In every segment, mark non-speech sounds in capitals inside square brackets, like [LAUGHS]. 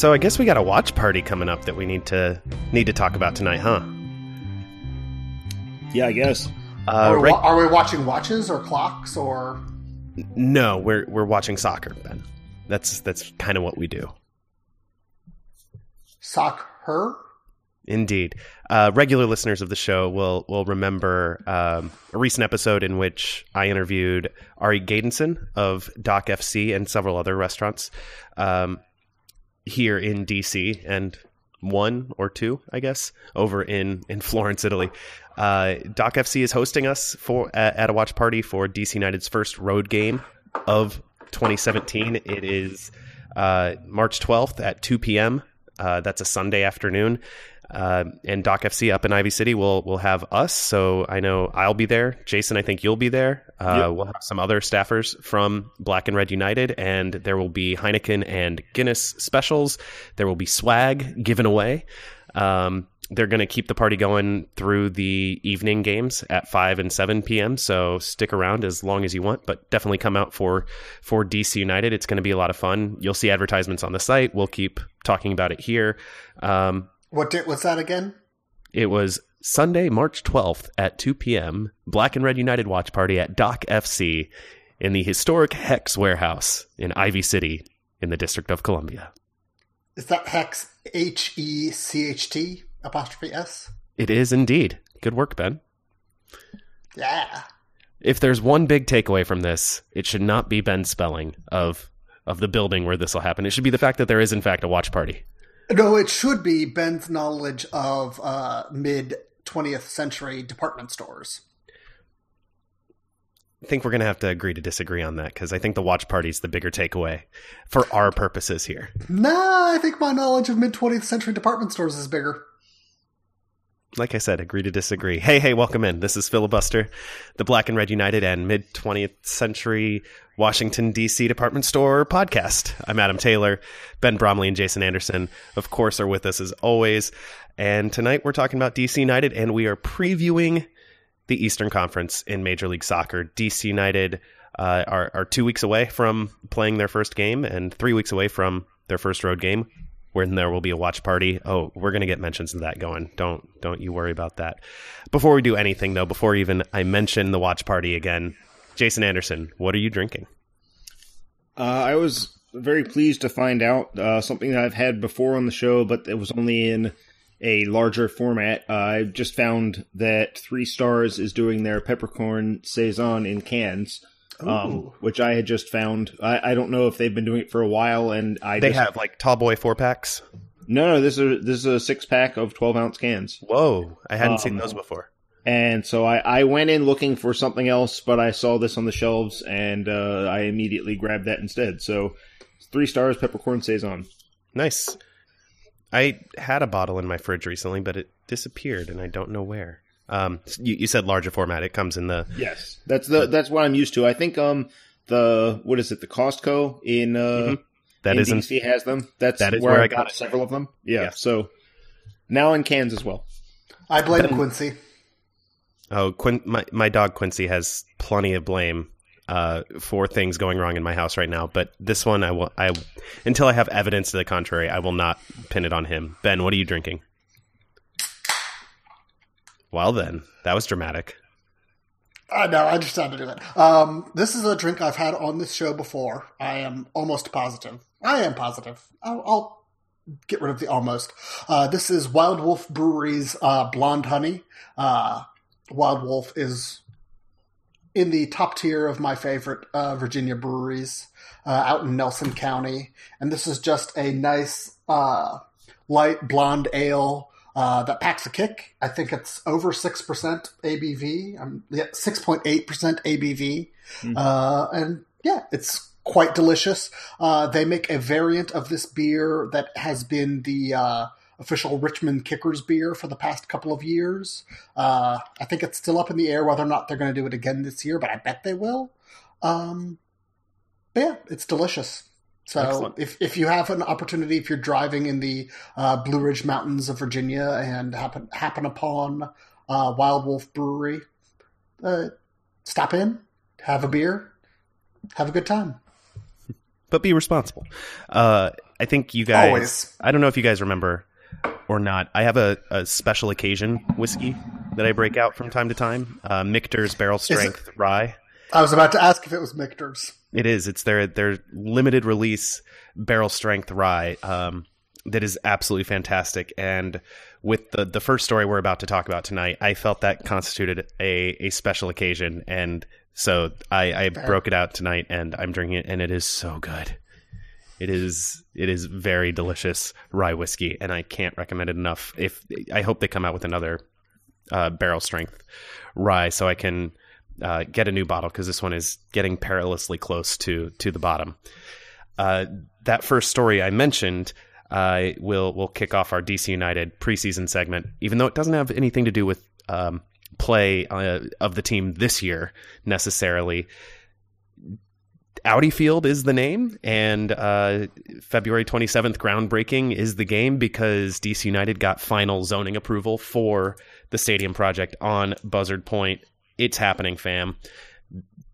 So I guess we got a watch party coming up that we need to need to talk about tonight, huh? Yeah, I guess. Uh, are, we, right- are we watching watches or clocks or? no, we're we're watching soccer, Ben. That's that's kind of what we do. Soccer? Indeed. Uh, regular listeners of the show will will remember um, a recent episode in which I interviewed Ari Gejdenson of Dock FC and several other restaurants um, here in DC and one or two, I guess, over in, in Florence, Italy. Uh, Dock FC is hosting us for at, a watch party for DC United's first road game of 2017. It is uh, March 12th at 2 p.m. Uh, that's a Sunday afternoon. Uh, and Dock FC up in Ivy City will will have us. So I know I'll be there. Jason, I think you'll be there. Uh, Yep. We'll have some other staffers from Black and Red United, and there will be Heineken and Guinness specials. There will be swag given away. Um, they're going to keep the party going through the evening games at 5 and 7 p.m. So stick around as long as you want, but definitely come out for for DC United. It's going to be a lot of fun. You'll see advertisements on the site. We'll keep talking about it here. Um, What date was that again? it was Sunday, March 12th at 2 p.m. Black and Red United watch party at Dock FC in the historic Hecht's warehouse in Ivy City in the District of Columbia. Is that Hecht's H E C H T apostrophe S? It is indeed. Good work, Ben. Yeah. If there's one big takeaway from this, it should not be Ben's spelling of of the building where this will happen. It should be the fact that there is in fact a watch party. No, it should be Ben's knowledge of uh, mid 20th century department stores. I think we're going to have to agree to disagree on that because I think the watch party is the bigger takeaway for our purposes here. Nah, I think my knowledge of mid 20th century department stores is bigger. Like I said, agree to disagree. Hey, hey, welcome in. This is Filibuster, the Black and Red United and mid 20th century Washington, D.C. department store podcast. I'm Adam Taylor. Ben Bromley and Jason Anderson, of course, are with us as always. And tonight we're talking about DC United and we are previewing the Eastern Conference in Major League Soccer. DC United uh, are, are two weeks away from playing their first game and three weeks away from their first road game when there will be a watch party. Oh, we're going to get mentions of that going. Don't don't you worry about that. Before we do anything though, before even I mention the watch party again, Jason Anderson, what are you drinking? Uh, I was very pleased to find out uh, something that I've had before on the show, but it was only in a larger format. Uh, I just found that Three Stars is doing their peppercorn saison in cans, um, which I had just found. I, I don't know if they've been doing it for a while, and I They just, have like tall boy four packs. no, no. This is this is a six pack of twelve ounce cans. Whoa, I hadn't seen Um, those before. And so I, I went in looking for something else, but I saw this on the shelves and uh, I immediately grabbed that instead. So three stars, peppercorn saison. Nice. I had a bottle in my fridge recently, but it disappeared, and I don't know where. Um, you, you said larger format. It comes in the Yes, that's the that's what I'm used to. I think um the what is it the Costco in uh Mhm. that in isn't DC has them. That's that is where, where I I got got several of them. Yeah, Yeah. So now in cans as well. I blame Quincy. Oh, Quin- my my dog Quincy has plenty of blame uh, for things going wrong in my house right now. But this one, I will. I until I have evidence to the contrary, I will not pin it on him. Ben, what are you drinking? Well, then that was dramatic. I know, I just had to do it. Um, this is a drink I've had on this show before. I am almost positive. I am positive. I'll, I'll get rid of the almost. Uh, this is Wild Wolf Brewery's uh, Blonde Honey. Uh, Wild Wolf is in the top tier of my favorite uh, Virginia breweries uh, out in Nelson County. And this is just a nice uh, light blonde ale. Uh, that packs a kick. I think it's over six percent ABV. I'm yeah, six point eight percent ABV, mm. uh, and yeah, it's quite delicious. Uh, they make a variant of this beer that has been the uh, official Richmond Kickers beer for the past couple of years. Uh, I think it's still up in the air whether or not they're going to do it again this year, but I bet they will. Um, but yeah, it's delicious. So if, if you have an opportunity, if you're driving in the uh, Blue Ridge Mountains of Virginia and happen happen upon uh, Wild Wolf Brewery, uh, stop in, have a beer, have a good time. But be responsible. Uh, I think you guys. Always. I don't know if you guys remember or not. I have a, a special occasion whiskey that I break out from time to time. Uh, Michter's Barrel Strength Rye. I was about to ask if it was Michter's. It is. It's their their limited release barrel strength rye um, that is absolutely fantastic. And with the the first story we're about to talk about tonight, I felt that constituted a a special occasion, and so I, I broke it out tonight, and I'm drinking it, and it is so good. It is it is very delicious rye whiskey, and I can't recommend it enough. If I hope they come out with another uh, barrel strength rye, so I can uh, get a new bottle because this one is getting perilously close to to the bottom. Uh, that first story I mentioned uh, will will kick off our DC United preseason segment, even though it doesn't have anything to do with um, play uh, of the team this year necessarily. Audi Field is the name, and uh, February 27th, groundbreaking is the game because DC United got final zoning approval for the stadium project on Buzzard Point it's happening, fam.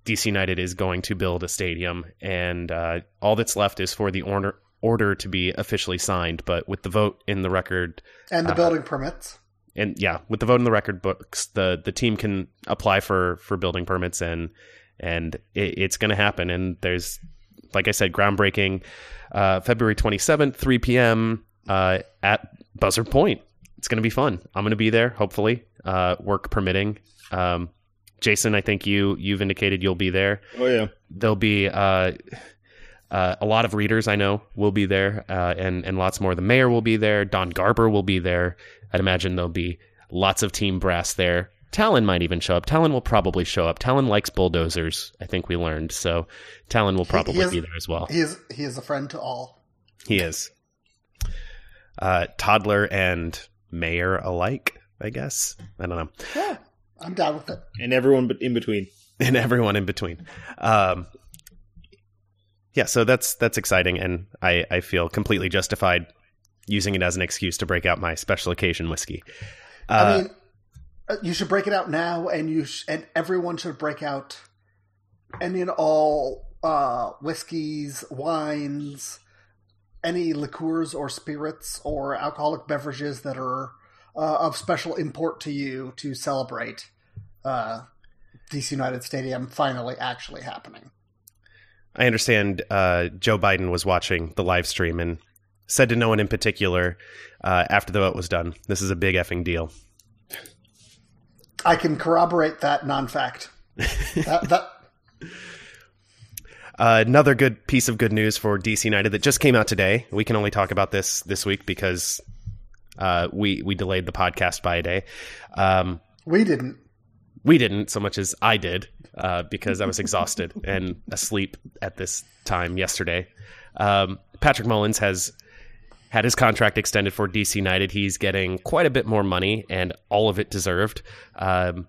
DC United is going to build a stadium, and uh, all that's left is for the order order to be officially signed. But with the vote in the record and the uh, building permits, and yeah, with the vote in the record books, the the team can apply for for building permits, and and it, it's going to happen. And there's, like I said, groundbreaking, uh, February twenty seventh, three p.m. Uh, at Buzzard Point. It's going to be fun. I'm going to be there, hopefully, uh, work permitting. Um, Jason, I think you you've indicated you'll be there. Oh yeah, there'll be uh, uh, a lot of readers I know will be there, uh, and and lots more. The mayor will be there. Don Garber will be there. I'd imagine there'll be lots of team brass there. Talon might even show up. Talon will probably show up. Talon likes bulldozers. I think we learned, so Talon will probably he, he is, be there as well. He is he is a friend to all. He is. Uh, toddler and mayor alike, I guess. I don't know. Yeah. I'm down with it. And everyone but in between. And everyone in between. Um, yeah, so that's that's exciting, and I, I feel completely justified using it as an excuse to break out my special occasion whiskey. Uh, I mean, uh, you should break it out now, and you sh- and everyone should break out any and all uh, whiskeys, wines, any liqueurs or spirits or alcoholic beverages that are uh, of special import to you to celebrate uh, DC United Stadium finally actually happening. I understand uh, Joe Biden was watching the live stream and said to no one in particular uh, after the vote was done, "This is a big effing deal." I can corroborate that non-fact. [LAUGHS] that, that... Uh, another good piece of good news for DC United that just came out today. We can only talk about this this week because uh, we we delayed the podcast by a day. Um, we didn't. We didn't so much as I did uh, because I was exhausted [LAUGHS] and asleep at this time yesterday. Um, Patrick Mullins has had his contract extended for DC United. He's getting quite a bit more money and all of it deserved. Um,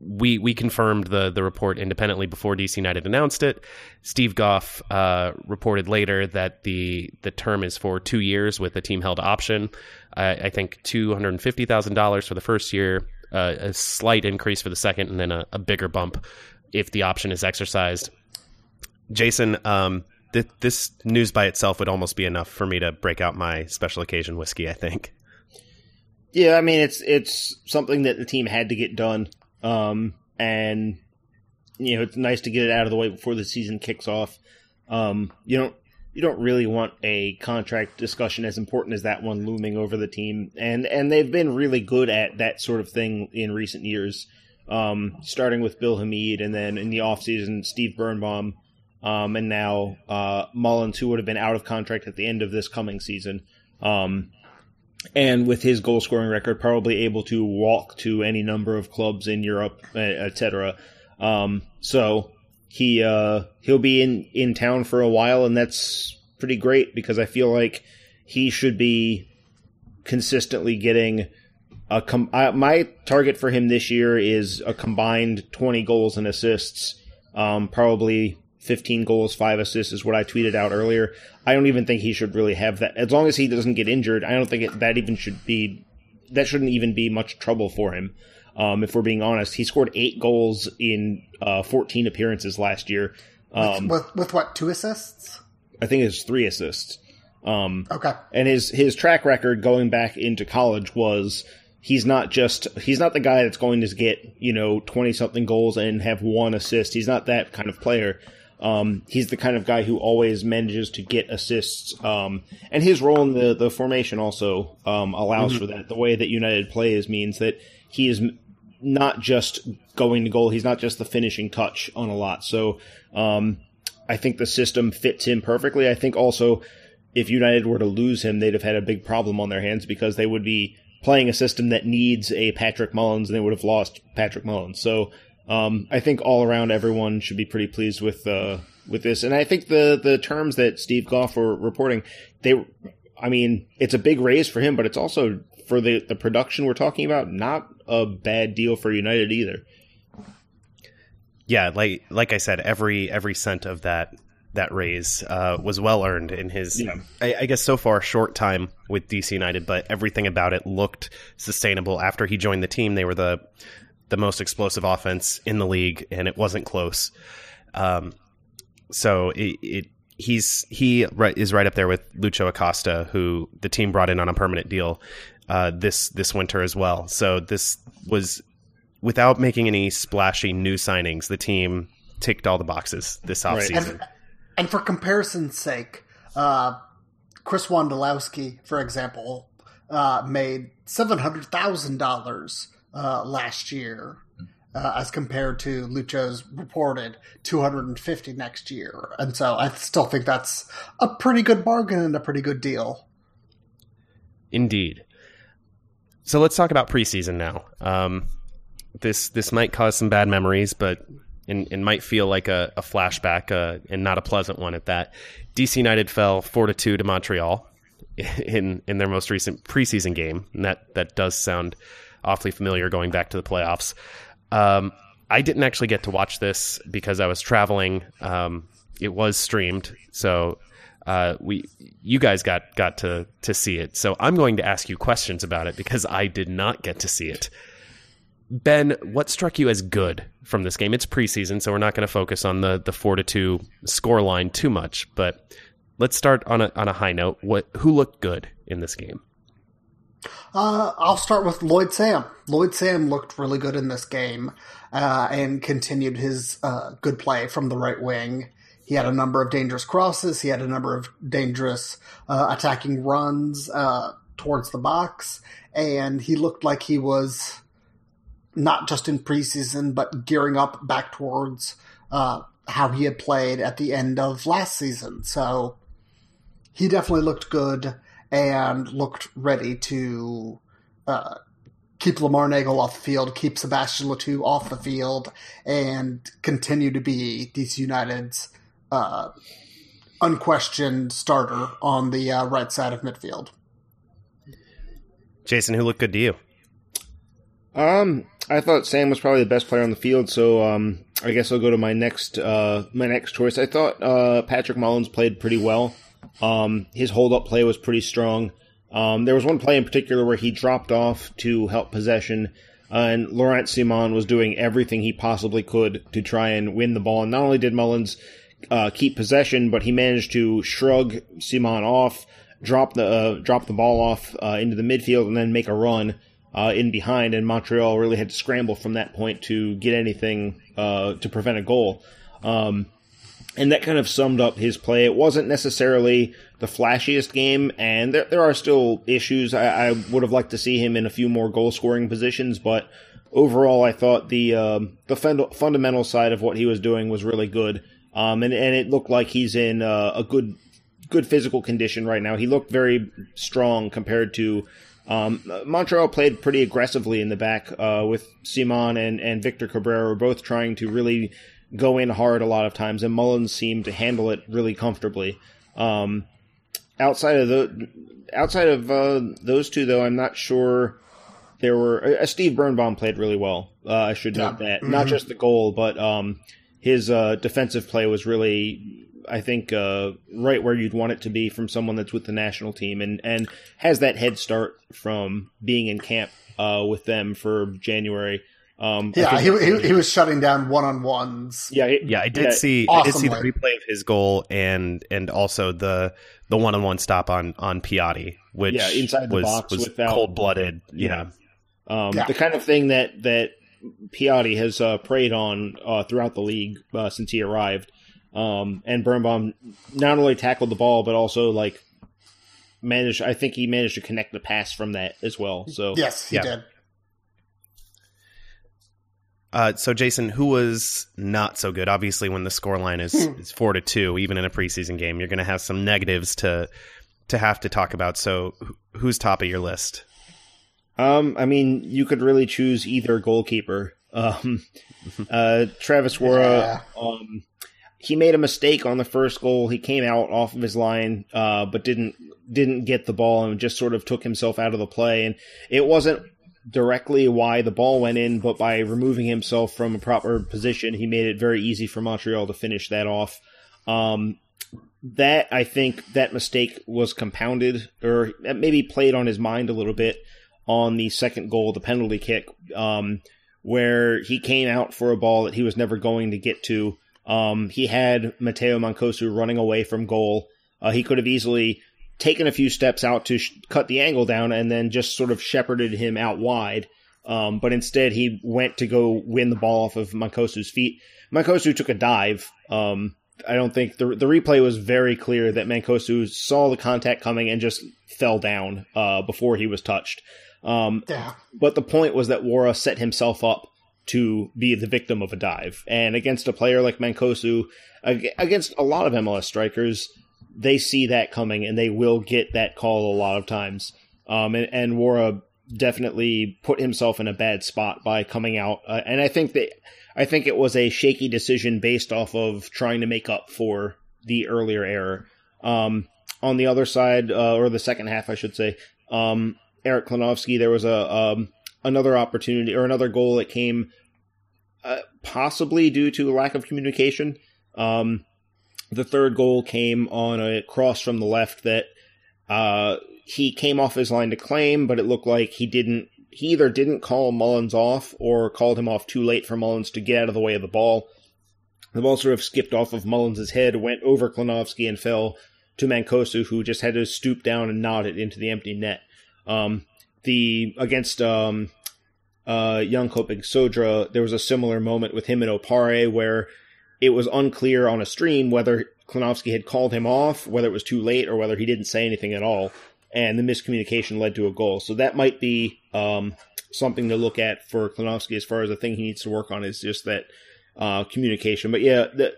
we we confirmed the the report independently before DC United announced it. Steve Goff uh, reported later that the the term is for two years with a team held option. I think two hundred and fifty thousand dollars for the first year, uh, a slight increase for the second, and then a, a, bigger bump if the option is exercised. Jason, um, th- this news by itself would almost be enough for me to break out my special occasion whiskey. I think. Yeah, I mean it's it's something that the team had to get done. Um, and you know, it's nice to get it out of the way before the season kicks off. Um, you don't you don't really want a contract discussion as important as that one looming over the team, and and they've been really good at that sort of thing in recent years. Um, starting with Bill Hamid, and then in the offseason, Steve Birnbaum, um, and now uh, Mullins, who would have been out of contract at the end of this coming season. Um, and with his goal scoring record, probably able to walk to any number of clubs in Europe, etc. Um, so he uh, he'll be in in town for a while, and that's pretty great because I feel like he should be consistently getting a com- I, my target for him this year is a combined 20 goals and assists. Um, probably 15 goals, 5 assists is what I tweeted out earlier. I don't even think he should really have that. As long as he doesn't get injured, I don't think it, that even should be that shouldn't even be much trouble for him. Um, if we're being honest, he scored 8 goals in uh, 14 appearances last year. Um, with, with, with what, two assists? I think it's 3 assists. Um, okay. And his his track record going back into college was he's not just he's not the guy that's going to get you know 20 something goals and have one assist he's not that kind of player um, he's the kind of guy who always manages to get assists um, and his role in the, the formation also um, allows mm-hmm. for that the way that united plays means that he is not just going to goal he's not just the finishing touch on a lot so um, i think the system fits him perfectly i think also if united were to lose him they'd have had a big problem on their hands because they would be playing a system that needs a Patrick Mullins, and they would have lost Patrick Mullins. So um, I think all around, everyone should be pretty pleased with uh, with this. And I think the the terms that Steve Goff were reporting, they, I mean, it's a big raise for him, but it's also for the the production we're talking about, not a bad deal for United either. Yeah, like like I said, every every cent of that that raise uh, was well earned in his, yeah. I, I, guess, so far short time with DC United. But everything about it looked sustainable. After he joined the team, they were the the most explosive offense in the league, and it wasn't close. Um, so it, it he's he right, is right up there with Lucho Acosta, who the team brought in on a permanent deal uh, this this winter as well. So this was without making any splashy new signings. The team ticked all the boxes this offseason. Right. And for comparison's sake, uh, Chris Wondolowski, for example, uh, made seven hundred thousand uh, last year, uh, as compared to Lucho's reported two hundred and fifty next year. And so I still think that's a pretty good bargain and a pretty good deal. Indeed. So let's talk about preseason now. Um, this this might cause some bad memories, but and, and might feel like a, a flashback uh, and not a pleasant one at that. DC United fell four to two to Montreal [LAUGHS] in in their most recent preseason game, and that that does sound awfully familiar going back to the playoffs. Um, I didn't actually get to watch this because I was traveling. Um, it was streamed, so uh, we you guys got got to to see it. So I'm going to ask you questions about it because I did not get to see it. Ben, what struck you as good from this game? It's preseason, so we're not going to focus on the the four to two score line too much. But let's start on a on a high note. What who looked good in this game? Uh, I'll start with Lloyd Sam. Lloyd Sam looked really good in this game uh, and continued his uh, good play from the right wing. He had a number of dangerous crosses. He had a number of dangerous uh, attacking runs uh, towards the box, and he looked like he was not just in preseason, but gearing up back towards uh, how he had played at the end of last season. So he definitely looked good and looked ready to uh, keep Lamar Neagle off the field, keep Sebastian Le Toux off the field, and continue to be DC United's uh, unquestioned starter on the uh, right side of midfield. Jason, who looked good to you? Um, I thought Sam was probably the best player on the field, so um, I guess I'll go to my next uh, my next choice. I thought uh, Patrick Mullins played pretty well. Um, his hold up play was pretty strong. Um, there was one play in particular where he dropped off to help possession, uh, and Laurent Ciman was doing everything he possibly could to try and win the ball. And not only did Mullins uh, keep possession, but he managed to shrug Simon off, drop the uh, drop the ball off uh, into the midfield, and then make a run uh, in behind, and Montreal really had to scramble from that point to get anything uh, to prevent a goal. Um, and that kind of summed up his play. It wasn't necessarily the flashiest game, and there, there are still issues. I, I would have liked to see him in a few more goal scoring positions, but overall, I thought the uh, the fund- fundamental side of what he was doing was really good. Um, and, and it looked like he's in uh, a good good physical condition right now. He looked very strong compared to Um, Montreal played pretty aggressively in the back uh, with Ciman and, and Victor Cabrera both trying to really go in hard a lot of times, and Mullins seemed to handle it really comfortably. Um, outside of the outside of uh, those two, though, I'm not sure there were. Uh, Steve Birnbaum played really well. Uh, I should note Yeah. that Mhm. not just the goal, but um, his uh, defensive play was really, I think, uh, right where you'd want it to be from someone that's with the national team and and has that head start from being in camp uh, with them for January. Um, Yeah, he, he, he was shutting down one on ones. yeah, it- Yeah, I did yeah, see I did see the replay of his goal and and also the the one on one stop on on Piatti, which Yeah, inside the was box was without- cold blooded. Yeah. Yeah. Um, Yeah. The kind of thing that that Piatti has uh, preyed on uh, throughout the league uh, since he arrived. Um, and Birnbaum not only tackled the ball, but also like managed. I think he managed to connect the pass from that as well. So Yes, he Yeah. did. Uh, so Jason, who was not so good? Obviously, when the scoreline is Hmm. is four to two, even in a preseason game, you're going to have some negatives to to have to talk about. So, who's top of your list? Um, I mean, you could really choose either goalkeeper. Um, [LAUGHS] uh, Travis Worra, um, he made a mistake on the first goal. He came out off of his line, uh, but didn't didn't get the ball and just sort of took himself out of the play. And it wasn't directly why the ball went in, but by removing himself from a proper position, he made it very easy for Montreal to finish that off. Um, that I think that mistake was compounded or maybe played on his mind a little bit on the second goal, the penalty kick, um, where he came out for a ball that he was never going to get to. Um, he had Matteo Mancosu running away from goal. Uh, he could have easily taken a few steps out to sh- cut the angle down and then just sort of shepherded him out wide. Um, but instead, he went to go win the ball off of Mancosu's feet. Mancosu took a dive. Um, I don't think the the replay was very clear that Mancosu saw the contact coming and just fell down uh, before he was touched. Um, Yeah. but the point was that Worra set himself up to be the victim of a dive. And against a player like Mancosu, ag- against a lot of MLS strikers, they see that coming and they will get that call a lot of times. Um, and, and Worra definitely put himself in a bad spot by coming out. Uh, and I think that I think it was a shaky decision based off of trying to make up for the earlier error. Um, on the other side, uh, or the second half, I should say, um, Eric Klenofsky, there was a um, another opportunity or another goal that came uh, possibly due to lack of communication. Um, the third goal came on a cross from the left that uh, he came off his line to claim, but it looked like he didn't. He either didn't call Mullins off or called him off too late for Mullins to get out of the way of the ball. The ball sort of skipped off of Mullins' head, went over Klenofsky, and fell to Mancosu, who just had to stoop down and nod it into the empty net. Um, the against um, uh, Jönköpings Södra, there was a similar moment with him and Opare where it was unclear on a stream whether Klenofsky had called him off, whether it was too late, or whether he didn't say anything at all. And the miscommunication led to a goal. So that might be um, something to look at for Klenofsky as far as the thing he needs to work on is just that uh, communication. But yeah, the,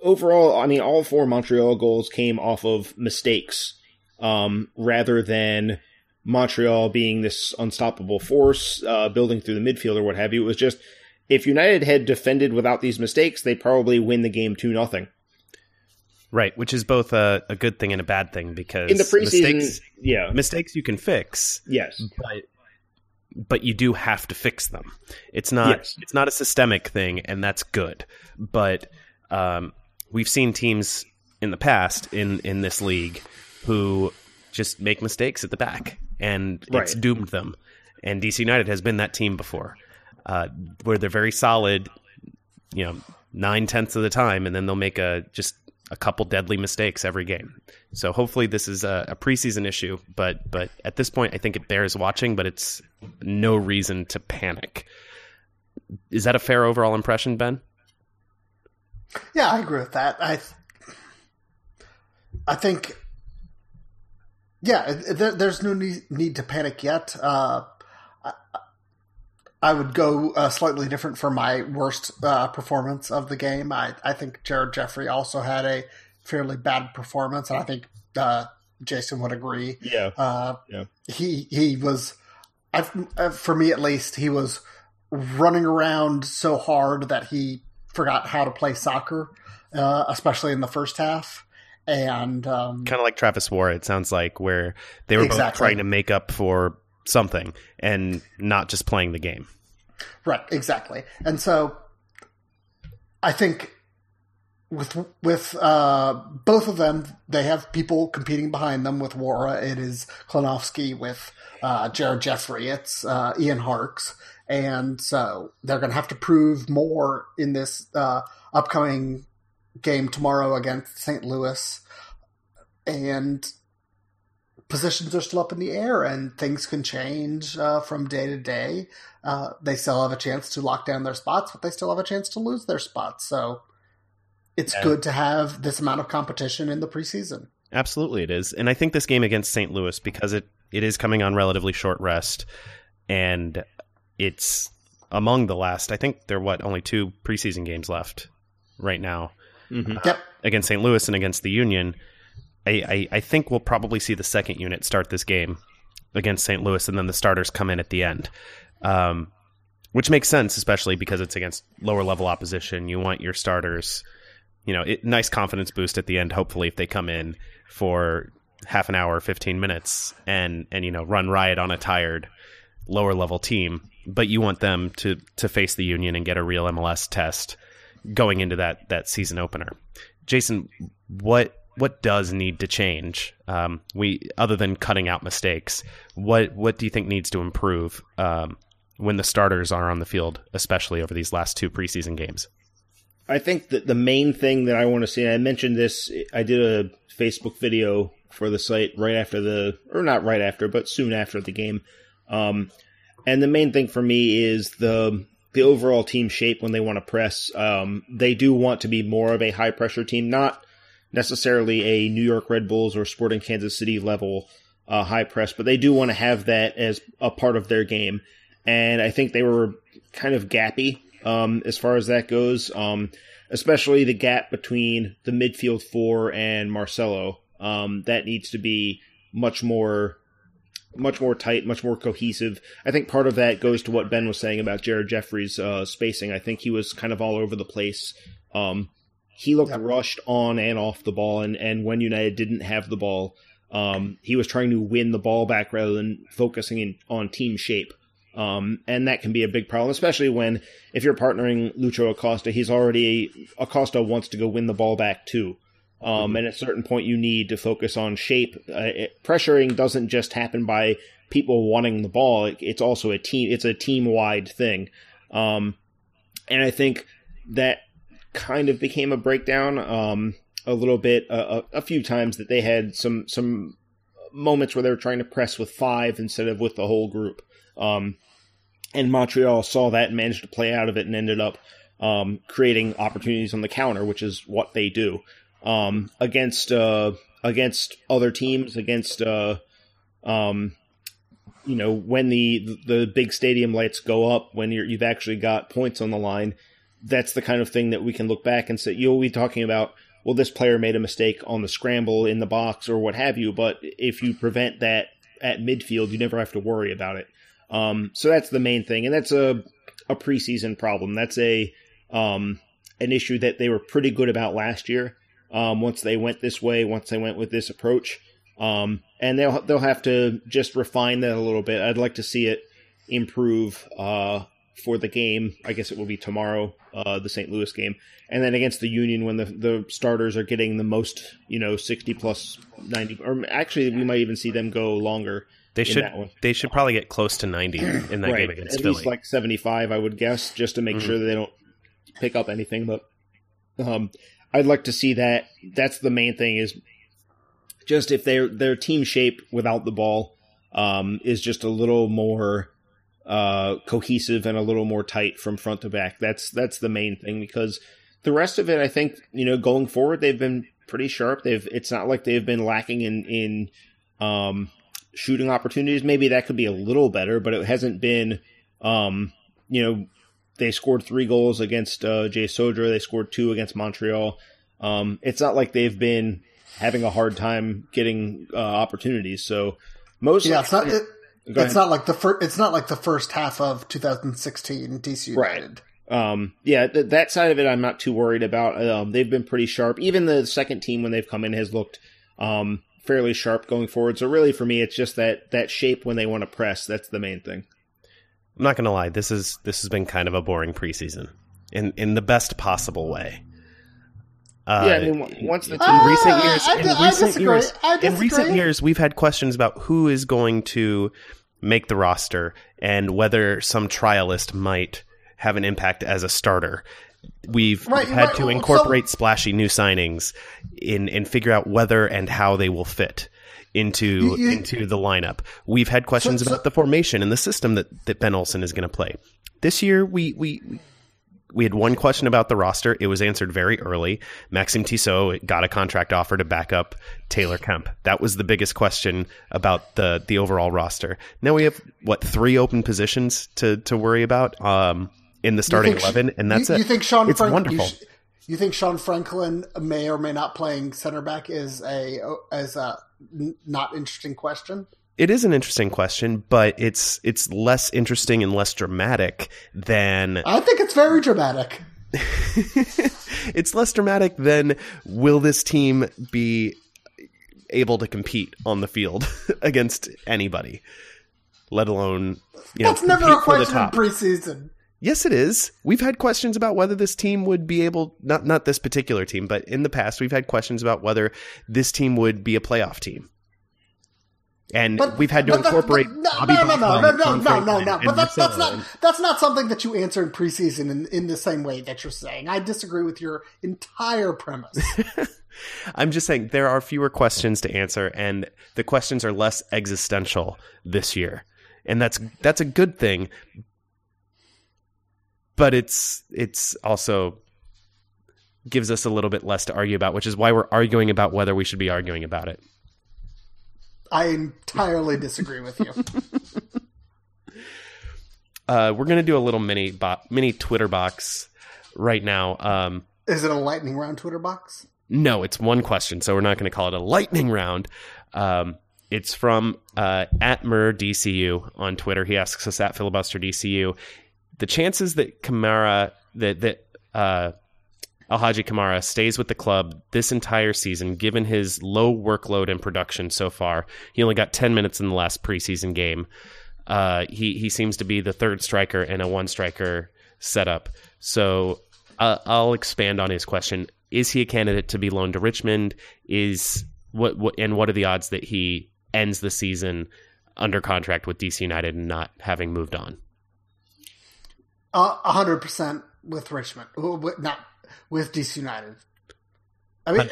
overall, I mean, all four Montreal goals came off of mistakes um, rather than Montreal being this unstoppable force, uh, building through the midfield or what have you. It was just if United had defended without these mistakes, they probably win the game two nothing. Right, which is both a, a good thing and a bad thing because In the preseason, mistakes, yeah, mistakes you can fix, yes, but but you do have to fix them. It's not Yes. it's not a systemic thing, and that's good. But um, we've seen teams in the past in in this league who just make mistakes at the back, and it's doomed them. And DC United has been that team before, uh, where they're very solid, you know, nine tenths of the time, and then they'll make a just a couple deadly mistakes every game. So hopefully this is a, a preseason issue, but but at this point I think it bears watching, but it's no reason to panic. Is that a fair overall impression, Ben? Yeah, I agree with that. I, I think, yeah, there, there's no need, need to panic yet. Uh, I would go uh, slightly different for my worst uh, performance of the game. I, I think Jared Jeffrey also had a fairly bad performance, and I think uh, Jason would agree. Yeah. Uh, Yeah. He he was, I've, uh, for me at least, he was running around so hard that he forgot how to play soccer, uh, especially in the first half. And um, Kind of like Travis War, it sounds like, where they were both trying to make up for something and not just playing the game. Right, exactly. And so I think with with uh, both of them, they have people competing behind them. With Worra, it is Klenofsky. With uh, Jared Jeffrey, it's uh, Ian Harkes. And so they're going to have to prove more in this uh, upcoming game tomorrow against St. Louis. And positions are still up in the air and things can change uh, from day to day. Uh, they still have a chance to lock down their spots, but they still have a chance to lose their spots. So it's Yeah. good to have this amount of competition in the preseason. Absolutely, it is. And I think this game against St. Louis, because it, it is coming on relatively short rest, and it's among the last, I think there are, what, only two preseason games left right now hmm Yep. against St. Louis and against the Union. I, I, I think we'll probably see the second unit start this game against St. Louis, and then the starters come in at the end. Um, which makes sense, especially because it's against lower level opposition. You want your starters, you know, it, nice confidence boost at the end. Hopefully, if they come in for half an hour, fifteen minutes, and and you know run riot on a tired lower level team, but you want them to to face the Union and get a real MLS test going into that that season opener. Jason, what what does need to change? Um, we other than cutting out mistakes, what what do you think needs to improve um, when the starters are on the field, especially over these last two preseason games? I think that the main thing that I want to see, I mentioned this, I did a Facebook video for the site right after the, or not right after, but soon after the game. Um, and the main thing for me is the the overall team shape when they want to press. Um, they do want to be more of a high pressure team, not necessarily a New York Red Bulls or Sporting Kansas City level uh, high press, but they do want to have that as a part of their game. And I think they were kind of gappy um, as far as that goes, um, especially the gap between the midfield four and Marcelo. Um, that needs to be much more much more tight, much more cohesive. I think part of that goes to what Ben was saying about Jared Jeffrey's uh, spacing. I think he was kind of all over the place. Um, he looked rushed on and off the ball, and, and when United didn't have the ball, um, he was trying to win the ball back rather than focusing in, on team shape. Um, and that can be a big problem, especially when if you're partnering Lucho Acosta, he's already Acosta wants to go win the ball back too. Um, and at a certain point, you need to focus on shape. Uh, it, pressuring doesn't just happen by people wanting the ball; it, it's also a team. It's a team wide thing. Um, and I think that kind of became a breakdown um, a little bit uh, a, few times that they had some some moments where they were trying to press with five instead of with the whole group. Um, and Montreal saw that and managed to play out of it and ended up um, creating opportunities on the counter, which is what they do um, against uh, against other teams, against uh, um, you know when the the big stadium lights go up, when you're, you've actually got points on the line. That's the kind of thing that we can look back and say you'll be talking about. Well, this player made a mistake on the scramble in the box or what have you. But if you prevent that at midfield, you never have to worry about it. Um, so that's the main thing, and that's a a preseason problem. That's a um, an issue that they were pretty good about last year. Um, once they went this way, once they went with this approach, um, and they'll they'll have to just refine that a little bit. I'd like to see it improve uh, for the game. I guess it will be tomorrow, uh, the St. Louis game, and then against the Union when the the starters are getting the most, you know, sixty plus ninety, or actually we might even see them go longer. They should that one. they should probably get close to ninety in that game against At Philly. least like 75, I would guess, just to make Mhm. sure that they don't pick up anything. But um, I'd like to see that. That's the main thing is just if their their team shape without the ball um, is just a little more uh, cohesive and a little more tight from front to back. That's that's the main thing because the rest of it, I think, you know, going forward, they've been pretty sharp. They've it's not like they've been lacking in in um, shooting opportunities. Maybe that could be a little better, but it hasn't been. Um, you know, they scored three goals against uh, Jay Sodra. They scored two against Montreal. Um, it's not like they've been having a hard time getting uh, opportunities. So most Yeah, it's not. It, Go it's ahead. not like the first. It's not like the first half of 2016 DC Right. United. Um, yeah, th- that side of it, I'm not too worried about. Um, they've been pretty sharp. Even the second team when they've come in has looked um, fairly sharp going forward. So really, for me, it's just that that shape when they want to press. That's the main thing. I'm not gonna lie. This is this has been kind of a boring preseason in in the best possible way. Uh, yeah, I mean, once the in team, Ah, recent years, I- in I recent disagree. years, in recent years, we've had questions about who is going to make the roster and whether some trialist might have an impact as a starter. We've Right, had right, to so- incorporate splashy new signings in and figure out whether and how they will fit into You- you- into the lineup. We've had questions So- so- about the formation and the system that, that Ben Olsen is going to play. This year, we we we had one question about the roster. It was answered very early. Maxime Tissot got a contract offer to back up Taylor Kemp. That was the biggest question about the the overall roster. Now we have what three open positions to to worry about um, in the starting think- eleven, and that's you, it. You think Sean it's Frank- wonderful. You, sh- you think Sean Franklin may or may not playing center back is a as a n- not interesting question? It is an interesting question, but it's it's less interesting and less dramatic than I think it's very dramatic. [LAUGHS] it's less dramatic than will this team be able to compete on the field [LAUGHS] against anybody, let alone you know That's never a the question in top. preseason. Yes, it is. We've had questions about whether this team would be able not not this particular team, but in the past we've had questions about whether this team would be a playoff team. And But we've had to but incorporate but no, Bobby no, no, no, no, no, no, no, no. But that's that's not that's not something that you answer in preseason in, in the same way that you're saying. I disagree with your entire premise. [LAUGHS] I'm just saying there are fewer questions to answer, and the questions are less existential this year, and that's that's a good thing. But it's it's also gives us a little bit less to argue about, which is why we're arguing about whether we should be arguing about it. I entirely disagree with you. [LAUGHS] Uh, we're gonna do a little mini bo- mini Twitter box right now. Um, Is it a lightning round Twitter box? No, it's one question, so we're not going to call it a lightning round. Um, it's from uh, at DCU on Twitter. He asks us at filibuster DCU. The chances that Kamara that that uh, Alhaji Kamara stays with the club this entire season, given his low workload and production so far, he only got ten minutes in the last preseason game. Uh, he he seems to be the third striker in a one striker setup. So uh, I'll expand on his question. Is he a candidate to be loaned to Richmond? Is what, what and what are the odds that he ends the season under contract with DC United and not having moved on? A hundred percent with Richmond, not with DC United. I mean,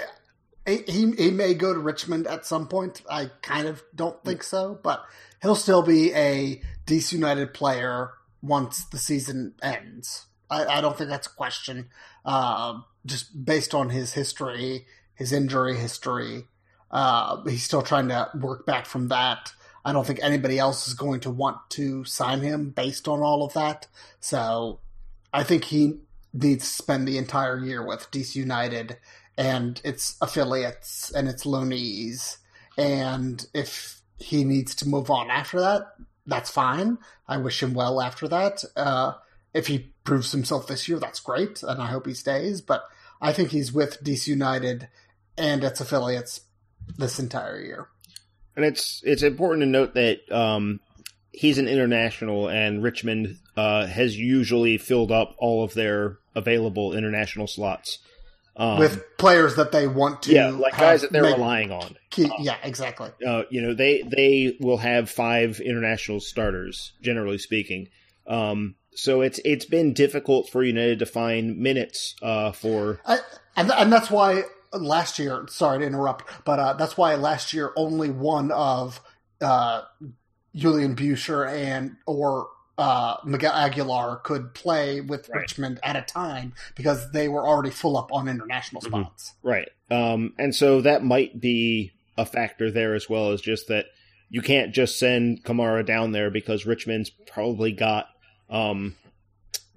he he- he may go to Richmond at some point. I kind of don't think so, but he'll still be a DC United player once the season ends. I, I don't think that's a question. Uh, just based on his history, his injury history, uh, he's still trying to work back from that. I don't think anybody else is going to want to sign him based on all of that. So I think he needs to spend the entire year with DC United and its affiliates and its loanees. And if he needs to move on after that, that's fine. I wish him well after that. Uh, if he proves himself this year, that's great, and I hope he stays. But I think he's with DC United and its affiliates this entire year. And it's it's important to note that um, he's an international, and Richmond uh, has usually filled up all of their available international slots um, with players that they want to yeah, like guys that they're make- relying on. key- yeah, exactly. Uh, you know, they they will have five international starters, generally speaking. Um, so it's it's been difficult for United to find minutes uh, for I, and and that's why last year. Sorry to interrupt, but uh, that's why last year only one of uh, Julian Buscher and or uh, Miguel Aguilar could play with Right. Richmond at a time because they were already full up on international Mhm. spots. Right. Um, and so that might be a factor there as well as just that you can't just send Kamara down there because Richmond's probably got um,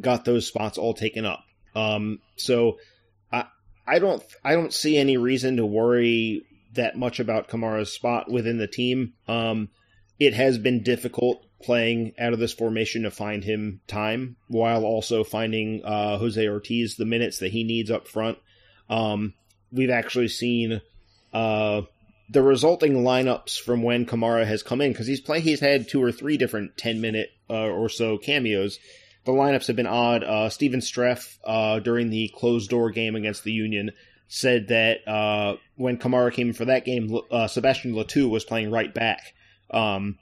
got those spots all taken up. Um, so I I don't I don't see any reason to worry that much about Kamara's spot within the team. Um, it has been difficult playing out of this formation to find him time while also finding uh, Jose Ortiz the minutes that he needs up front. Um, we've actually seen uh, the resulting lineups from when Kamara has come in because he's play he's had two or three different ten minute uh, or so cameos. The lineups have been odd. Uh, Steven Streff uh, during the closed door game against the Union said that uh, when Kamara came in for that game, uh, Sebastian Le Toux was playing right back, um,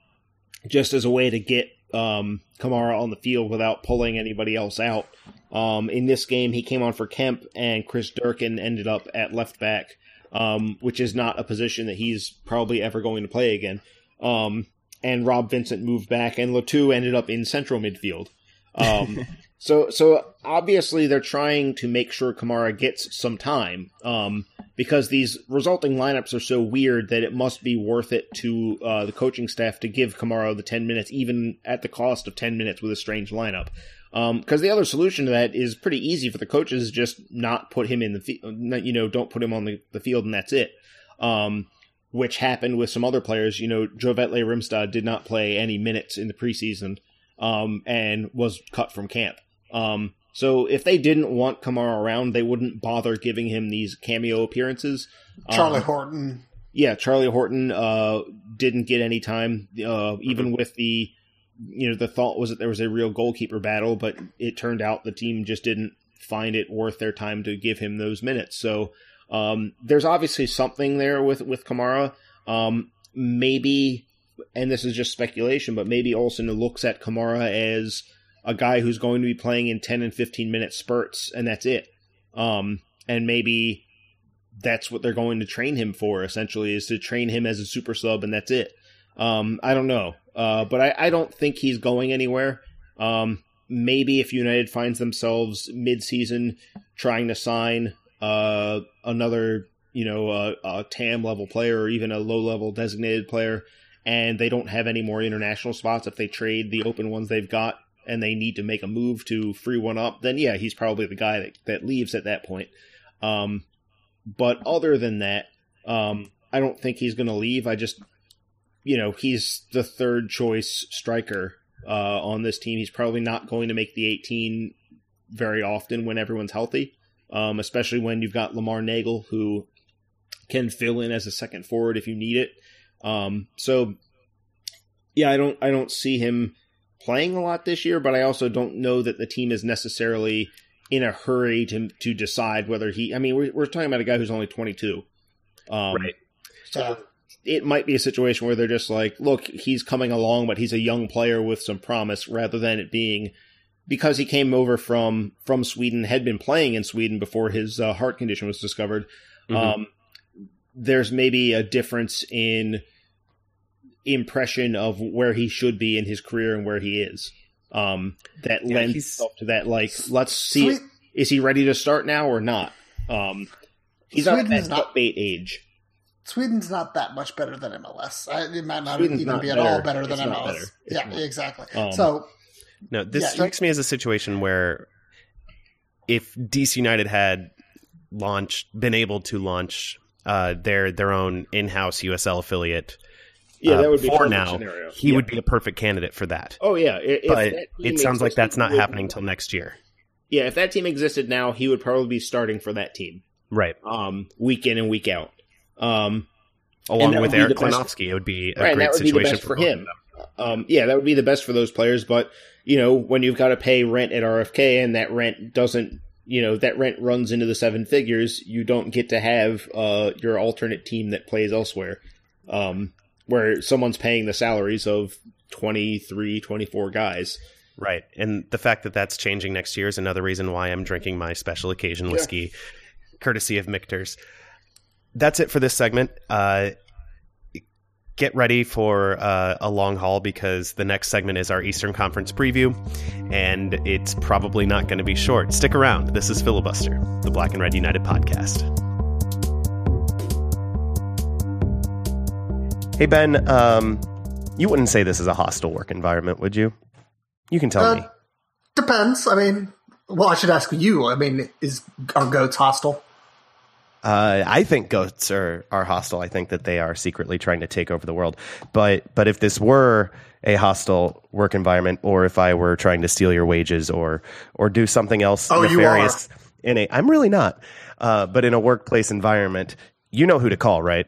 just as a way to get um, Kamara on the field without pulling anybody else out. Um, in this game, he came on for Kemp, and Chris Durkin ended up at left back, um, which is not a position that he's probably ever going to play again. Um, and Rob Vincent moved back, and Le Toux ended up in central midfield. [LAUGHS] So, so obviously they're trying to make sure Kamara gets some time, um, because these resulting lineups are so weird that it must be worth it to uh, the coaching staff to give Kamara the ten minutes, even at the cost of ten minutes with a strange lineup. Because um, the other solution to that is pretty easy for the coaches, just not put him in the field, you know, don't put him on the, the field, and that's it. Um, which happened with some other players. You know, Joe Vetle Rimstad did not play any minutes in the preseason um, and was cut from camp. Um, so if they didn't want Kamara around, they wouldn't bother giving him these cameo appearances. Charlie um, Horton. Yeah, Charlie Horton uh, didn't get any time, uh, even with the, you know, the thought was that there was a real goalkeeper battle, but it turned out the team just didn't find it worth their time to give him those minutes. So um, there's obviously something there with with Kamara. Um, maybe, and this is just speculation, but maybe Olsen looks at Kamara as a guy who's going to be playing in 10 and 15 minute spurts, and that's it. Um, and maybe that's what they're going to train him for, essentially, is to train him as a super sub, and that's it. Um, I don't know. Uh, but I, I, don't think he's going anywhere. Um, maybe if United finds themselves mid-season trying to sign uh, another, you know, uh, a TAM level player or even a low-level designated player, and they don't have any more international spots if they trade the open ones they've got, and they need to make a move to free one up, then yeah, he's probably the guy that, that leaves at that point. Um, but other than that, um, I don't think he's going to leave. I just, you know, he's the third choice striker uh, on this team. He's probably not going to make the 18 very often when everyone's healthy, um, especially when you've got Lamar Neagle who can fill in as a second forward if you need it. Um, so, yeah, I don't, I don't see him playing a lot this year, but I also don't know that the team is necessarily in a hurry to to decide whether he. I mean, we're, we're talking about a guy who's only 22, um, right? So it might be a situation where they're just like, look, he's coming along, but he's a young player with some promise, rather than it being because he came over from from Sweden, had been playing in Sweden before his uh, heart condition was discovered. Mm-hmm. Um, there's maybe a difference in impression of where he should be in his career and where he is. Um, that yeah, lends itself to that. Like, let's see, Sweet. is he ready to start now or not? Um, he's Sweden's not at that not, bait age. Sweden's not that much better than MLS. it might not Sweden's even not be better. at all better than MLS. Better. Yeah, not. exactly. Um, so, no, this yeah, strikes me as a situation where if DC United had launched, been able to launch uh, their their own in house USL affiliate yeah, that would be for now. Scenario. He yeah. would be a perfect candidate for that. Oh yeah, if but it sounds like that's not happening till next year. Yeah, if that team existed now, he would probably be starting for that team. Right. Um, week in and week out. Um, along with Eric Klenofsky, it would be a right, great situation for, for him. Um, yeah, that would be the best for those players. But you know, when you've got to pay rent at RFK and that rent doesn't, you know, that rent runs into the seven figures, you don't get to have uh, your alternate team that plays elsewhere. Um, where someone's paying the salaries of 23, 24 guys. Right. And the fact that that's changing next year is another reason why I'm drinking my special occasion whiskey, yeah. courtesy of Michter's. That's it for this segment. Uh, get ready for uh, a long haul because the next segment is our Eastern Conference preview, and it's probably not going to be short. Stick around. This is Filibuster, the Black and Red United podcast. Hey Ben, um, you wouldn't say this is a hostile work environment, would you? You can tell uh, me. Depends. I mean, well, I should ask you. I mean, is are goats hostile? Uh, I think goats are, are hostile. I think that they are secretly trying to take over the world. But but if this were a hostile work environment, or if I were trying to steal your wages, or or do something else Oh, nefarious in a, I'm really not. Uh, but in a workplace environment, you know who to call, right?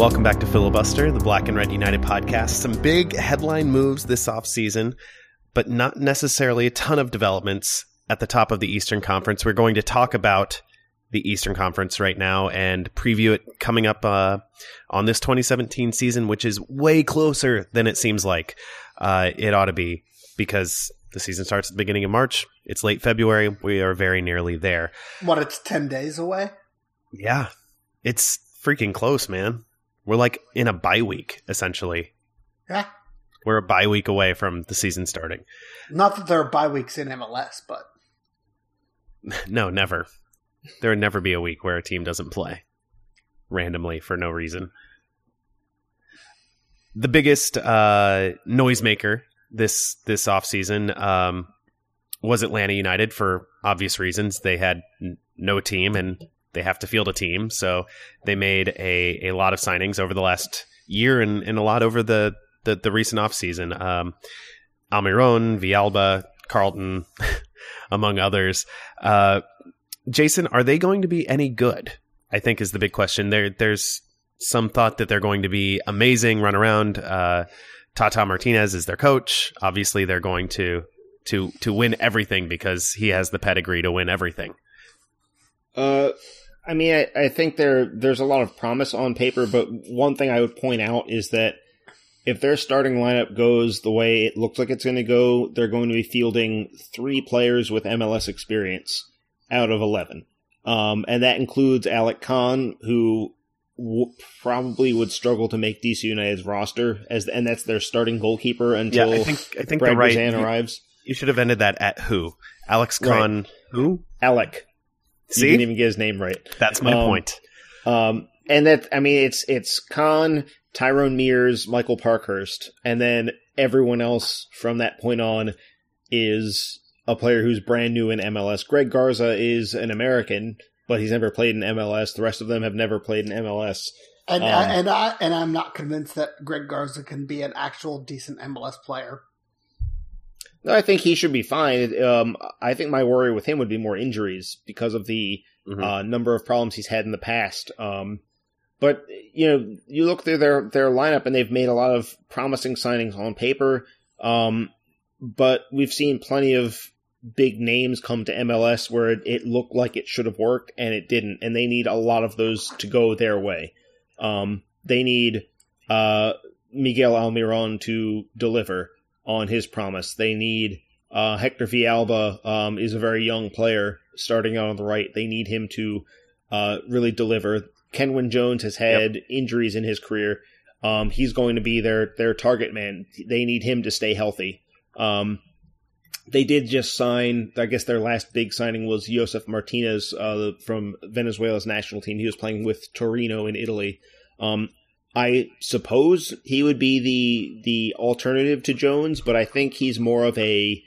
Welcome back to Filibuster, the Black and Red United podcast. Some big headline moves this offseason, but not necessarily a ton of developments at the top of the Eastern Conference. We're going to talk about the Eastern Conference right now and preview it coming up uh, on this 2017 season, which is way closer than it seems like uh, it ought to be because the season starts at the beginning of March. It's late February. We are very nearly there. What, it's 10 days away? Yeah, it's freaking close, man. We're like in a bye week, essentially. Yeah. We're a bye week away from the season starting. Not that there are bye weeks in MLS, but [LAUGHS] No, never. There would never be a week where a team doesn't play randomly for no reason. The biggest uh, noisemaker this this offseason um, was Atlanta United for obvious reasons. They had n- no team and they have to field a team, so they made a, a lot of signings over the last year and, and a lot over the the, the recent offseason. Um, Almiron, Villalba, Carleton, [LAUGHS] among others. Uh, Jason, are they going to be any good? I think is the big question. There, there's some thought that they're going to be amazing, run around. Uh, Tata Martinez is their coach. Obviously, they're going to to to win everything because he has the pedigree to win everything. Uh, I mean, I, I think there there's a lot of promise on paper, but one thing I would point out is that if their starting lineup goes the way it looks like it's going to go, they're going to be fielding three players with MLS experience out of eleven, um, and that includes Alec Kann, who w- probably would struggle to make DC United's roster, as and that's their starting goalkeeper until I think I think Brad right Guzan you, arrives. you should have ended that at who? Alex Kann. Who? Alec, you See, didn't even get his name right. that's my Um, point. Um, and that I mean, it's it's Kann, Tyrone Mears, Michael Parkhurst, and then everyone else from that point on is a player who's brand new in MLS. Greg Garza is an American, but he's never played in MLS. The rest of them have never played in MLS. and Um, I, and I and I'm not convinced that Greg Garza can be an actual decent MLS player. No, I think he should be fine. Um, I think my worry with him would be more injuries because of the Mhm. uh, number of problems he's had in the past. Um, but you know, you look through their their lineup, and they've made a lot of promising signings on paper. Um, but we've seen plenty of big names come to MLS where it, it looked like it should have worked and it didn't, and they need a lot of those to go their way. Um, they need uh, Miguel Almiron to deliver on his promise. They need uh, Hector Villalba um, is a very young player starting out on the right. They need him to uh, really deliver. Kenwyne Jones has had injuries in his career. Um, he's going to be their their target man. They need him to stay healthy. Um, they did just sign. I guess their last big signing was Josef Martinez uh, from Venezuela's national team. He was playing with Torino in Italy. Um, I suppose he would be the the alternative to Jones, but I think he's more of a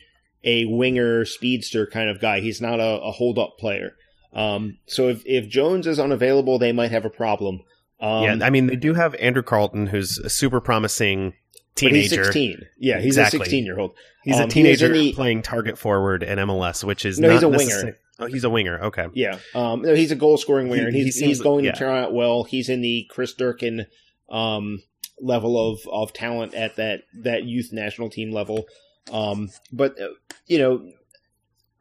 a winger speedster kind of guy. He's not a, a hold up player. Um, so if if Jones is unavailable, they might have a problem. Um, yeah, I mean they do have Andrew Carleton, who's a super promising but he's teenager. 16. Yeah, he's Exactly. a 16 year old. He's Um, a teenager the- playing target forward in MLS, which is No, not he's a winger. Oh, he's a winger. Okay. Yeah, um, no, he's a goal scoring winger, He- he's seems- he's going yeah. to turn out well. He's in the Chris Durkin um, level of, of talent at that, that youth national team level. Um, but, uh, you know,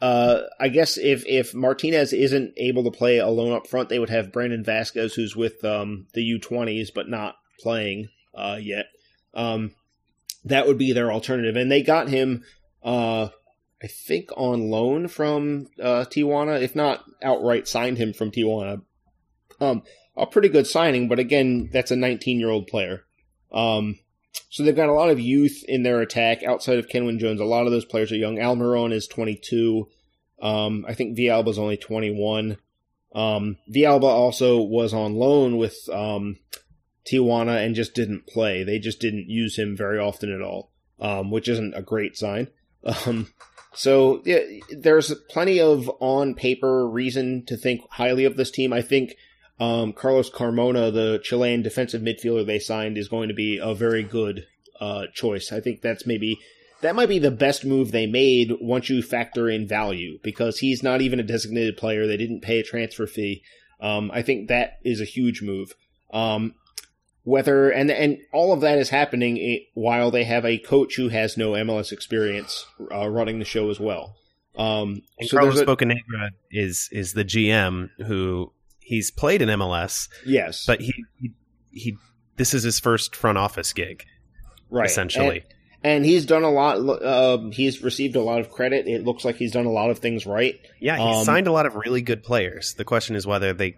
uh, I guess if, if Martinez isn't able to play alone up front, they would have Brandon Vazquez, who's with um, the U20s, but not playing uh, yet. Um, that would be their alternative. And they got him, uh, I think, on loan from uh, Tijuana, if not outright signed him from Tijuana. Um, a pretty good signing, but again, that's a 19 year old player. Um, so they've got a lot of youth in their attack outside of Kenwyne Jones. A lot of those players are young. Almiron is 22. Um, I think Villalba is only 21. Um, Villalba also was on loan with um, Tijuana and just didn't play. They just didn't use him very often at all, um, which isn't a great sign. [LAUGHS] Um, so yeah, there's plenty of on paper reason to think highly of this team. I think um, Carlos Carmona, the Chilean defensive midfielder they signed, is going to be a very good uh, choice. I think that's maybe that might be the best move they made once you factor in value because he's not even a designated player. They didn't pay a transfer fee. Um, I think that is a huge move. Um, whether and and all of that is happening while they have a coach who has no MLS experience uh, running the show as well. Um, and so Carlos a, Bocanegra is is the GM who he's played in MLS. Yes, but he he, he this is his first front office gig, right? Essentially, and, and he's done a lot. Uh, he's received a lot of credit. It looks like he's done a lot of things right. Yeah, he um, signed a lot of really good players. The question is whether they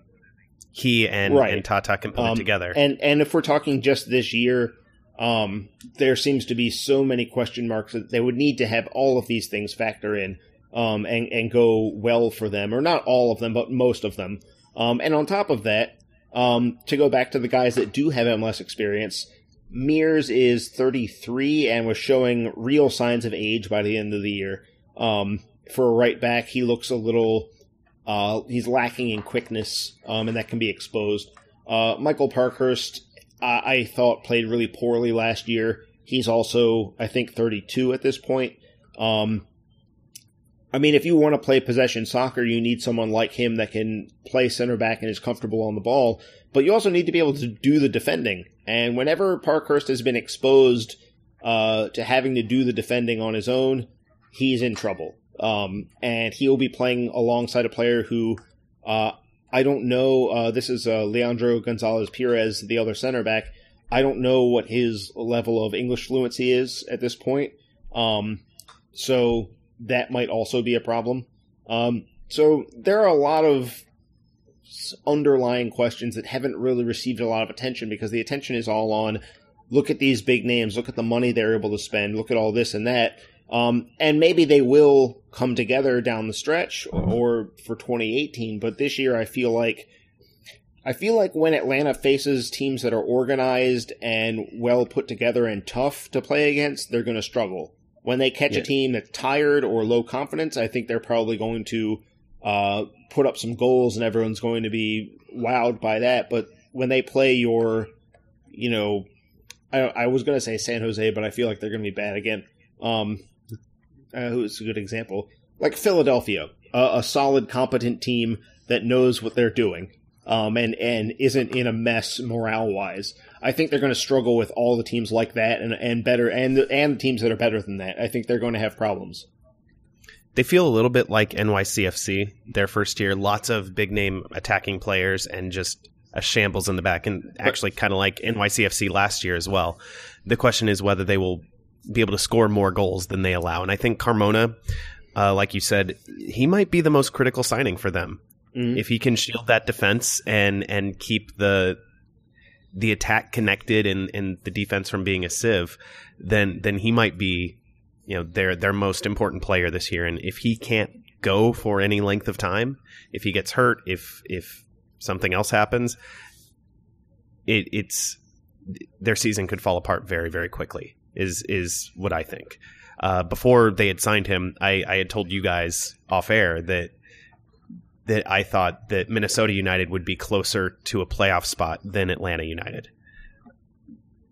he and right. and Tata can put um, it together. And and if we're talking just this year, um, there seems to be so many question marks that they would need to have all of these things factor in um, and and go well for them, or not all of them, but most of them. Um, and on top of that, um, to go back to the guys that do have MLS experience, Mears is 33 and was showing real signs of age by the end of the year. Um, for a right back, he looks a little uh, he's lacking in quickness, um, and that can be exposed. Uh, Michael Parkhurst, I-, I thought played really poorly last year. He's also, I think, 32 at this point. Um, I mean, if you want to play possession soccer, you need someone like him that can play center back and is comfortable on the ball. But you also need to be able to do the defending. And whenever Parkhurst has been exposed uh, to having to do the defending on his own, he's in trouble. Um, and he'll be playing alongside a player who uh, I don't know. Uh, this is uh, Leandro Gonzalez Pirez, the other center back. I don't know what his level of English fluency is at this point. Um, so that might also be a problem. Um, so there are a lot of underlying questions that haven't really received a lot of attention because the attention is all on look at these big names, look at the money they're able to spend, look at all this and that. Um, and maybe they will come together down the stretch or for 2018. But this year, I feel like I feel like when Atlanta faces teams that are organized and well put together and tough to play against, they're going to struggle. When they catch yeah. a team that's tired or low confidence, I think they're probably going to uh, put up some goals and everyone's going to be wowed by that. But when they play your, you know, I, I was going to say San Jose, but I feel like they're going to be bad again. Um, uh, who's a good example, like Philadelphia, uh, a solid, competent team that knows what they're doing, um, and and isn't in a mess morale wise. I think they're going to struggle with all the teams like that, and and better, and and the teams that are better than that. I think they're going to have problems. They feel a little bit like NYCFC their first year. Lots of big name attacking players and just a shambles in the back, and actually kind of like NYCFC last year as well. The question is whether they will be able to score more goals than they allow. And I think Carmona, uh, like you said, he might be the most critical signing for them. Mm-hmm. If he can shield that defense and and keep the the attack connected and, and the defense from being a sieve, then then he might be, you know, their their most important player this year. And if he can't go for any length of time, if he gets hurt, if if something else happens, it, it's their season could fall apart very very quickly is is what I think. Uh, before they had signed him, I, I had told you guys off air that that I thought that Minnesota United would be closer to a playoff spot than Atlanta United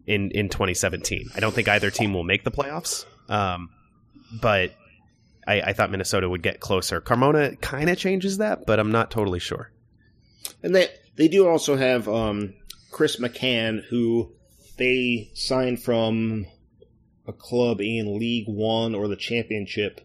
in in 2017. I don't think either team will make the playoffs, um, but I, I, thought Minnesota would get closer. Carmona kind of changes that, but I'm not totally sure. And they they do also have um, Chris McCann, who they signed from a club in League One or the Championship,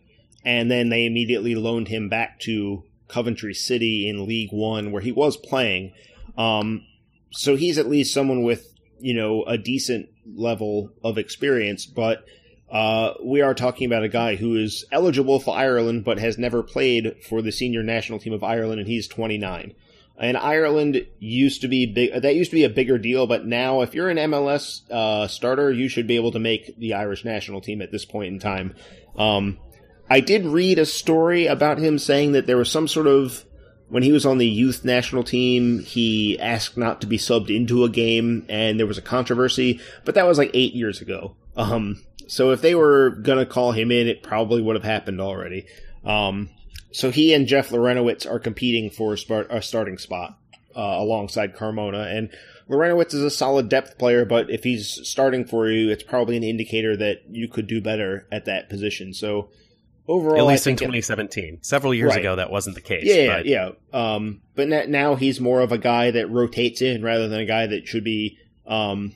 and then they immediately loaned him back to Coventry City in League One, where he was playing. Um, so he's at least someone with you know a decent level of experience, but uh, we are talking about a guy who is eligible for Ireland but has never played for the senior national team of Ireland, and he's 29. And Ireland used to be big. That used to be a bigger deal, but now if you're an MLS uh, starter, you should be able to make the Irish national team at this point in time. Um, I did read a story about him saying that there was some sort of when he was on the youth national team, he asked not to be subbed into a game, and there was a controversy. But that was like eight years ago. Um, so if they were gonna call him in, it probably would have happened already. Um, so he and Jeff Larentowicz are competing for a, starting spot uh, alongside Carmona, and Lorenowitz is a solid depth player, but if he's starting for you, it's probably an indicator that you could do better at that position. So overall, at least in 2017, it, several years right. ago, that wasn't the case. Yeah, but. yeah. Um, but now he's more of a guy that rotates in rather than a guy that should be, um,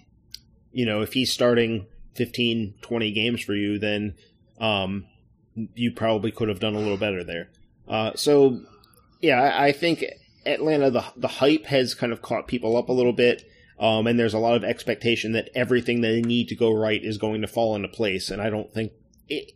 you know, if he's starting 15, 20 games for you, then um, you probably could have done a little better there. Uh, so, yeah, I, I, think Atlanta, the the hype has kind of caught people up a little bit. Um, and there's a lot of expectation that everything they need to go right is going to fall into place. And I don't think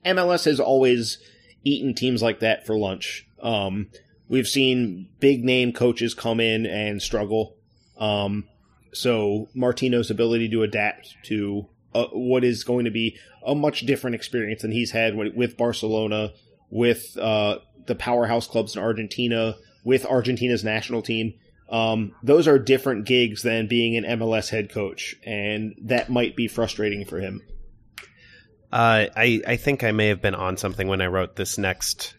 MLS has always eaten teams like that for lunch. Um, we've seen big name coaches come in and struggle. Um, so Martino's ability to adapt to uh, what is going to be a much different experience than he's had with Barcelona, with uh, the powerhouse clubs in Argentina, with Argentina's national team. Um, those are different gigs than being an MLS head coach, and that might be frustrating for him. Uh, I I think I may have been on something when I wrote this next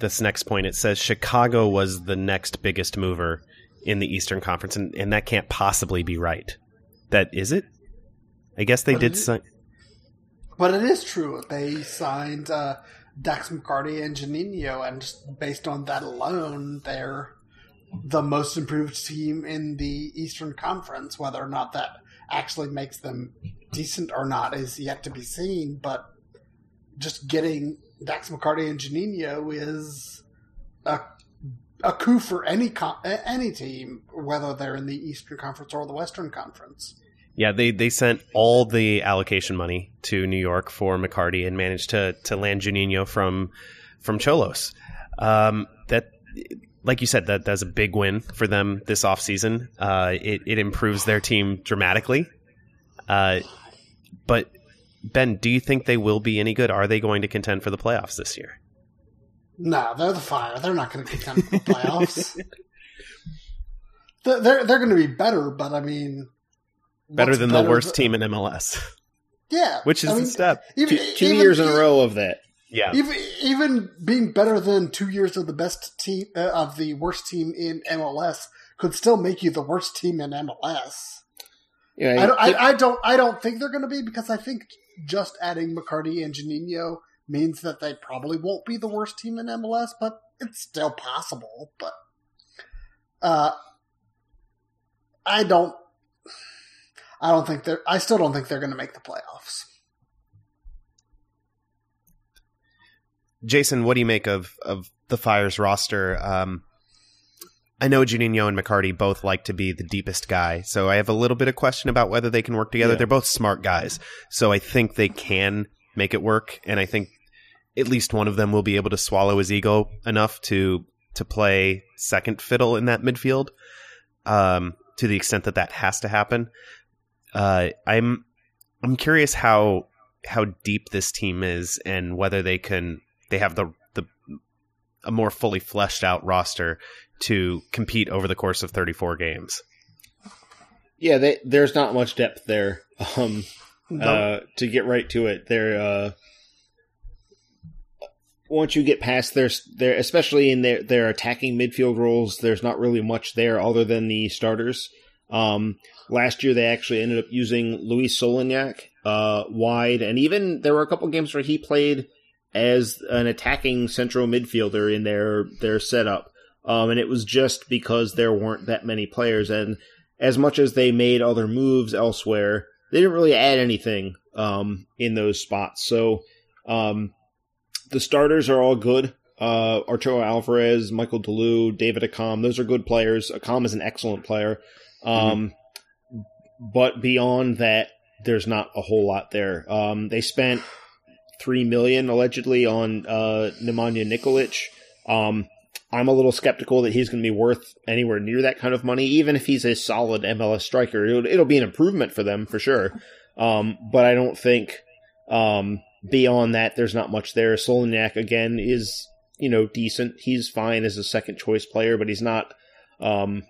this next point. It says Chicago was the next biggest mover in the Eastern Conference, and, and that can't possibly be right. That is it. I guess they but did sign. But it is true. They signed uh, Dax McCarty and Juninho, and just based on that alone, they're the most improved team in the Eastern Conference. Whether or not that actually makes them decent or not is yet to be seen. But just getting Dax McCarty and Juninho is a a coup for any any team, whether they're in the Eastern Conference or the Western Conference. Yeah, they, they sent all the allocation money to New York for McCarty and managed to to land Juninho from from Xolos. Um, that, like you said, that that's a big win for them this offseason. Uh, it it improves their team dramatically. Uh, but Ben, do you think they will be any good? Are they going to contend for the playoffs this year? No, they're the Fire. They're not going to contend for the playoffs. [LAUGHS] they're they're going to be better, but I mean, better than better the worst team in MLS. Yeah, which is I mean, a step. Even, two, two even, years in a row of that. Yeah, even, even being better than two years of the best team uh, of the worst team in MLS could still make you the worst team in MLS. Yeah, I don't, I, I don't. I don't think they're going to be because I think just adding McCarty and Juninho means that they probably won't be the worst team in MLS, but it's still possible. But uh, I don't I don't think they're. I still don't think they're going to make the playoffs. Jason, what do you make of of the Fire's roster? Um, I know Juninho and McCarty both like to be the deepest guy, so I have a little bit of question about whether they can work together. Yeah. They're both smart guys, so I think they can make it work, and I think at least one of them will be able to swallow his ego enough to to play second fiddle in that midfield. Um, to the extent that that has to happen, uh, I'm I'm curious how how deep this team is and whether they can they have the the a more fully fleshed out roster to compete over the course of 34 games. Yeah, they, there's not much depth there. Um, no. uh, to get right to it, there. Uh, once you get past their, their, especially in their their attacking midfield roles, there's not really much there other than the starters. Um, last year, they actually ended up using Luis Solignac uh, wide, and even there were a couple games where he played as an attacking central midfielder in their their setup. Um, and it was just because there weren't that many players. And as much as they made other moves elsewhere, they didn't really add anything um, in those spots. So um, the starters are all good. Uh, Arturo Alvarez, Michael de Leeuw, David Accam, those are good players. Accam is an excellent player. Um, mm-hmm. But beyond that, there's not a whole lot there. Um, they spent three million allegedly on uh, Nemanja Nikolic. Um, I'm a little skeptical that he's going to be worth anywhere near that kind of money, even if he's a solid MLS striker. It'll, it'll be an improvement for them for sure. Um, but I don't think um, beyond that, there's not much there. Solignac again is you know decent. He's fine as a second choice player, but he's not. Um,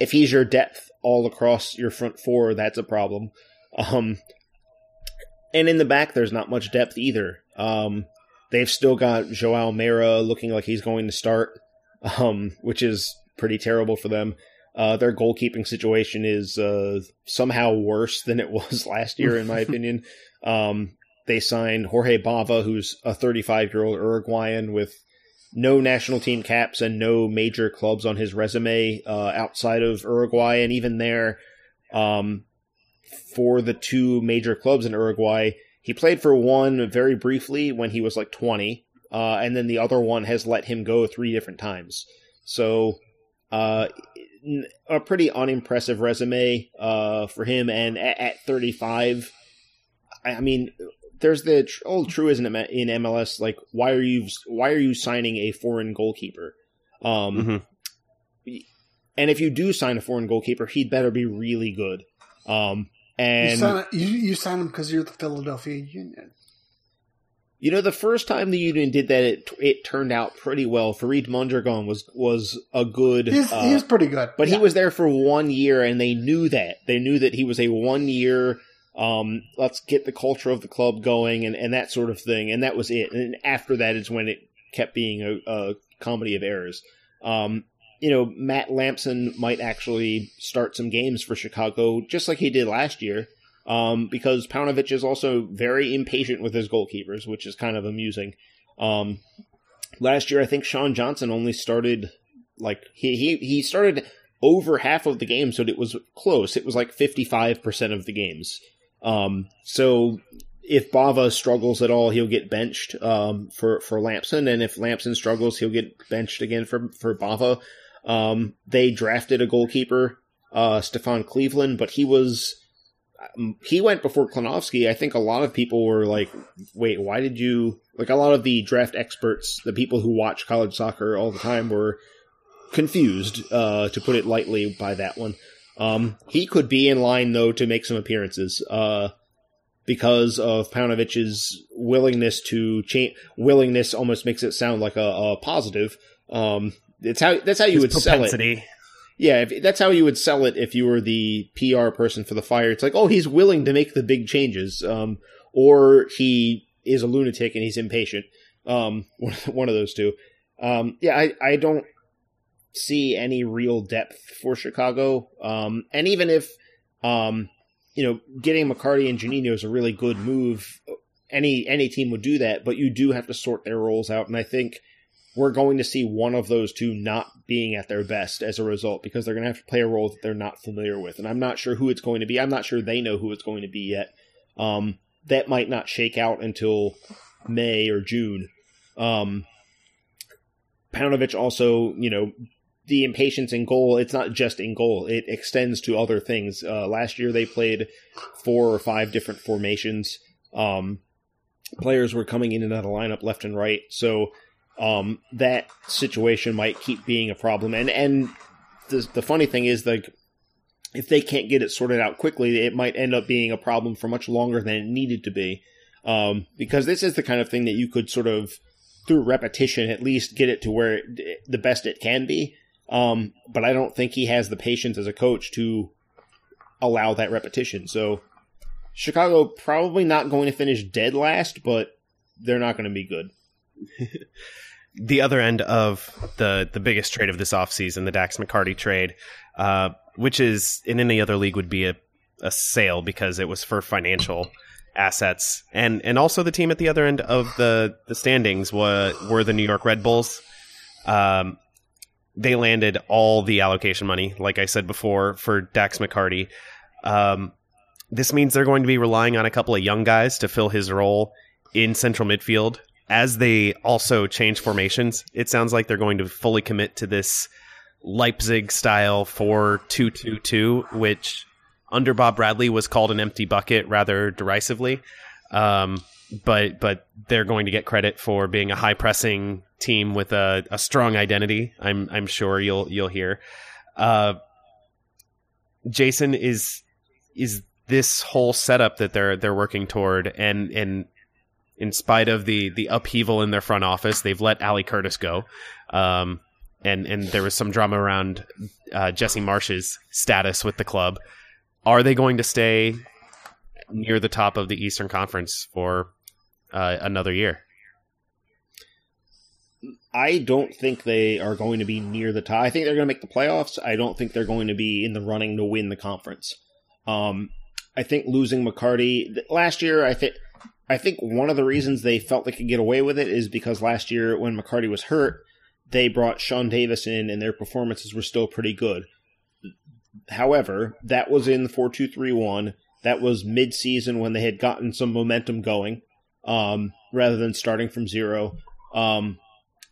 if he's your depth all across your front four, that's a problem. Um, and in the back, there's not much depth either. Um, they've still got Joao Almeida looking like he's going to start, [LAUGHS] um, which is pretty terrible for them. Uh, their goalkeeping situation is uh, somehow worse than it [LAUGHS] was last year, in my [LAUGHS] opinion. Um, they signed Jorge Bava, who's a 35 year old Uruguayan with no national team caps and no major clubs on his resume uh, outside of Uruguay. And even there, um, for the two major clubs in Uruguay, he played for one very briefly when he was like 20, uh, and then the other one has let him go three different times. So, uh, a pretty unimpressive resume uh, for him. And at, at 35, I mean, there's the old truism in MLS like why are you why are you signing a foreign goalkeeper? Um, mm-hmm. and if you do sign a foreign goalkeeper, he'd better be really good. Um, and you sign, you, you him because you're the Philadelphia Union. You know, the first time the Union did that, it it turned out pretty well. Farid Mondragon was was a good. He's, uh, he was pretty good, but yeah. he was there for one year, and they knew that. They knew that he was a one year um, let's get the culture of the club going and, and that sort of thing. And that was it. And after that is when it kept being a, a comedy of errors. Um, you know, Matt Lampson might actually start some games for Chicago just like he did last year. Um, because Paunovic is also very impatient with his goalkeepers, which is kind of amusing. Um, last year, I think Sean Johnson only started like he, he, he started over half of the games, so it was close. It was like 55% of the games. Um, so if Bava struggles at all, he'll get benched um, for for Lampson, and if Lampson struggles, he'll get benched again for for Bava. Um, they drafted a goalkeeper, uh, Stefan Cleveland, but he was um, he went before Klenofsky. I think a lot of people were like, "Wait, why did you?" Like a lot of the draft experts, the people who watch college soccer all the time, were confused, uh, to put it lightly, by that one. Um, he could be in line though to make some appearances, uh, because of Paunovic's willingness to change. Willingness almost makes it sound like a, a positive. Um, it's how that's how you would propensity. sell it. Yeah, if, that's how you would sell it if you were the PR person for the fire. It's like, oh, he's willing to make the big changes, um, or he is a lunatic and he's impatient. Um, [LAUGHS] one of those two. Um, yeah, I, I don't see any real depth for Chicago. Um, and even if, um, you know, getting McCarty and Juninho is a really good move, any any team would do that. But you do have to sort their roles out, and I think we're going to see one of those two not being at their best as a result because they're going to have to play a role that they're not familiar with, and I'm not sure who it's going to be. I'm not sure they know who it's going to be yet. Um, that might not shake out until May or June. Um, also, you know, the impatience in goal, it's not just in goal. It extends to other things. Uh, last year they played four or five different formations. Um, players were coming in and out of lineup left and right. So um, that situation might keep being a problem. And and the the funny thing is like if they can't get it sorted out quickly, it might end up being a problem for much longer than it needed to be. Um, because this is the kind of thing that you could sort of through repetition at least get it to where it, the best it can be um, but I don't think he has the patience as a coach to allow that repetition. So Chicago probably not going to finish dead last, but they're not going to be good. [LAUGHS] the other end of the the biggest trade of this offseason, the Dax McCarty trade, uh, which is in any other league would be a, a sale because it was for financial assets. And and also the team at the other end of the, the standings were, were the New York Red Bulls. Um, they landed all the allocation money, like I said before, for Dax McCarty. Um, this means they're going to be relying on a couple of young guys to fill his role in central midfield. As they also change formations, it sounds like they're going to fully commit to this Leipzig style 4 2 2 2, which under Bob Bradley was called an empty bucket rather derisively. Um, but but they're going to get credit for being a high pressing team with a, a strong identity. I'm I'm sure you'll you'll hear. Uh, Jason is is this whole setup that they're they're working toward, and and in spite of the the upheaval in their front office, they've let Ali Curtis go. Um, and and there was some drama around uh, Jesse Marsch's status with the club. Are they going to stay near the top of the Eastern Conference for uh, another year? I don't think they are going to be near the top. I think they're going to make the playoffs. I don't think they're going to be in the running to win the conference. Um, I think losing McCarty last year, I think I think one of the reasons they felt they could get away with it is because last year when McCarty was hurt, they brought Sean Davis in and their performances were still pretty good. However, that was in the 4-2-3-1. That was mid-season when they had gotten some momentum going, um, rather than starting from zero. Um,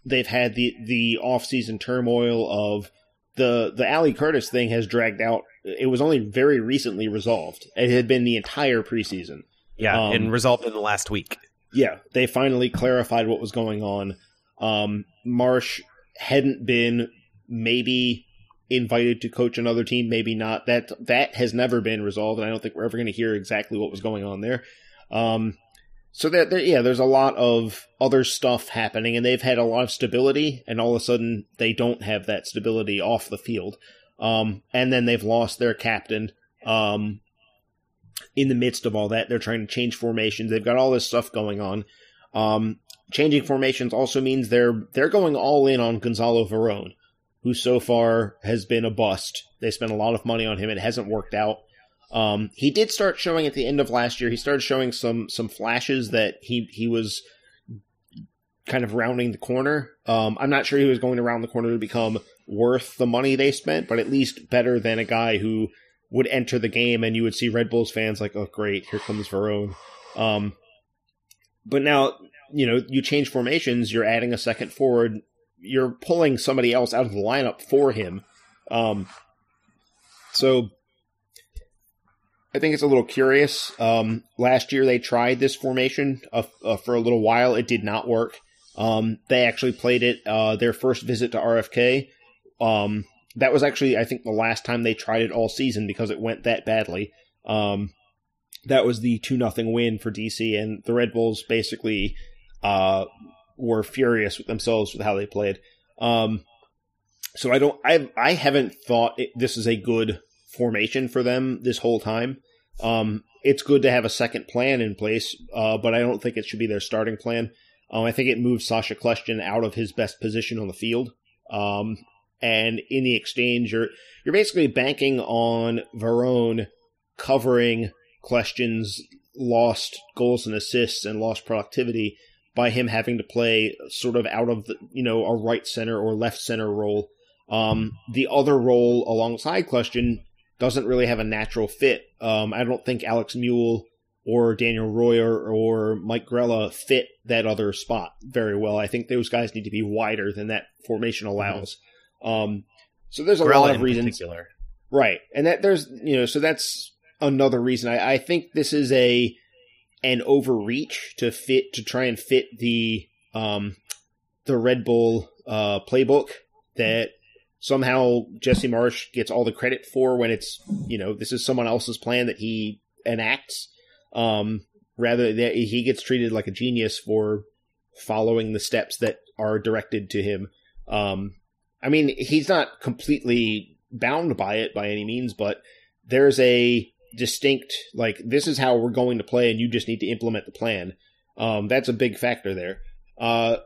they've had the the off-season turmoil of the the Ali Curtis thing has dragged out. It was only very recently resolved. It had been the entire preseason. Yeah, um, and resolved in the last week. Yeah, they finally clarified what was going on. Um, Marsch hadn't been maybe invited to coach another team, maybe not. That that has never been resolved, and I don't think we're ever going to hear exactly what was going on there. Um, so there, there, yeah, there's a lot of other stuff happening, and they've had a lot of stability, and all of a sudden they don't have that stability off the field. Um, and then they've lost their captain. Um, in the midst of all that, they're trying to change formations. They've got all this stuff going on. Um, changing formations also means they're they're going all in on Gonzalo Veron, who so far has been a bust. They spent a lot of money on him; it hasn't worked out. Um, he did start showing at the end of last year. He started showing some some flashes that he he was kind of rounding the corner. Um, I'm not sure he was going to round the corner to become worth the money they spent, but at least better than a guy who would enter the game and you would see Red Bulls fans like, oh great, here comes Veron. Um, but now you know you change formations, you're adding a second forward, you're pulling somebody else out of the lineup for him. Um, so I think it's a little curious. Um, last year they tried this formation uh, uh, for a little while. It did not work. Um, they actually played it uh, their first visit to RFK. Um, that was actually, I think, the last time they tried it all season because it went that badly. Um, that was the two nothing win for DC, and the Red Bulls basically uh, were furious with themselves with how they played. Um, so I don't, I, I haven't thought it, this is a good formation for them this whole time. Um, it's good to have a second plan in place, uh, but I don't think it should be their starting plan. Um, I think it moves Sacha Kljestan out of his best position on the field. Um, and in the exchange, you're you're basically banking on Veron covering Kljestan's, lost goals and assists and lost productivity by him having to play sort of out of the you know a right center or left center role. Um, the other role alongside Kljestan doesn't really have a natural fit. Um, I don't think Alex Muyl or Daniel Royer or Mike Grella fit that other spot very well. I think those guys need to be wider than that formation allows. Mm-hmm. Um, so there's a Grella lot of reasons, particular. right? And that there's you know so that's another reason. I, I think this is a an overreach to fit to try and fit the um the Red Bull uh playbook that somehow Jesse Marsch gets all the credit for when it's you know this is someone else's plan that he enacts. Um, rather that he gets treated like a genius for following the steps that are directed to him. Um, I mean, he's not completely bound by it by any means, but there's a distinct like this is how we're going to play, and you just need to implement the plan. Um, that's a big factor there. Uh,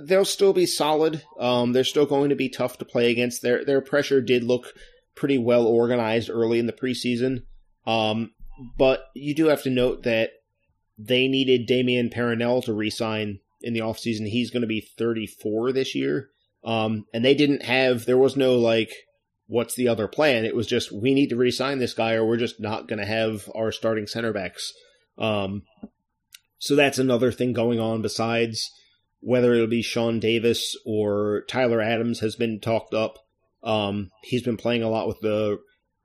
they'll still be solid. Um, they're still going to be tough to play against. Their their pressure did look pretty well organized early in the preseason. Um, but you do have to note that they needed Damien Perrinelle to resign in the offseason. He's going to be 34 this year. Um, and they didn't have, there was no like, what's the other plan? It was just, we need to re-sign this guy or we're just not going to have our starting center backs. Um, so that's another thing going on besides whether it'll be Sean Davis or Tyler Adams has been talked up. Um, he's been playing a lot with the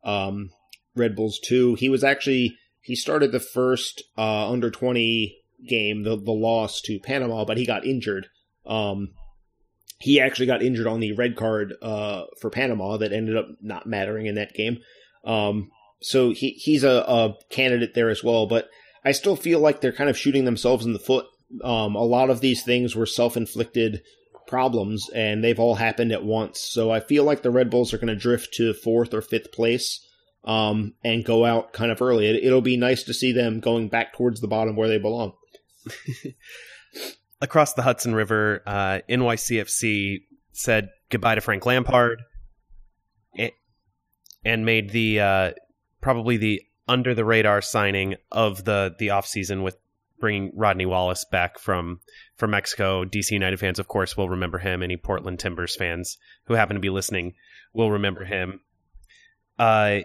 um, Red Bulls too. He was actually he started the first uh, under twenty game, the the loss to Panama, but he got injured. Um, he actually got injured on the red card uh, for Panama that ended up not mattering in that game. Um, so he he's a, a candidate there as well, but I still feel like they're kind of shooting themselves in the foot. Um, a lot of these things were self inflicted problems, and they've all happened at once. So I feel like the Red Bulls are going to drift to fourth or fifth place um, and go out kind of early. It, it'll be nice to see them going back towards the bottom where they belong. [LAUGHS] Across the Hudson River, uh, NYCFC said goodbye to Frank Lampard and made the uh, probably the under the radar signing of the the offseason with bringing Rodney Wallace back from from Mexico. DC United fans, of course, will remember him. Any Portland Timbers fans who happen to be listening will remember him. Uh,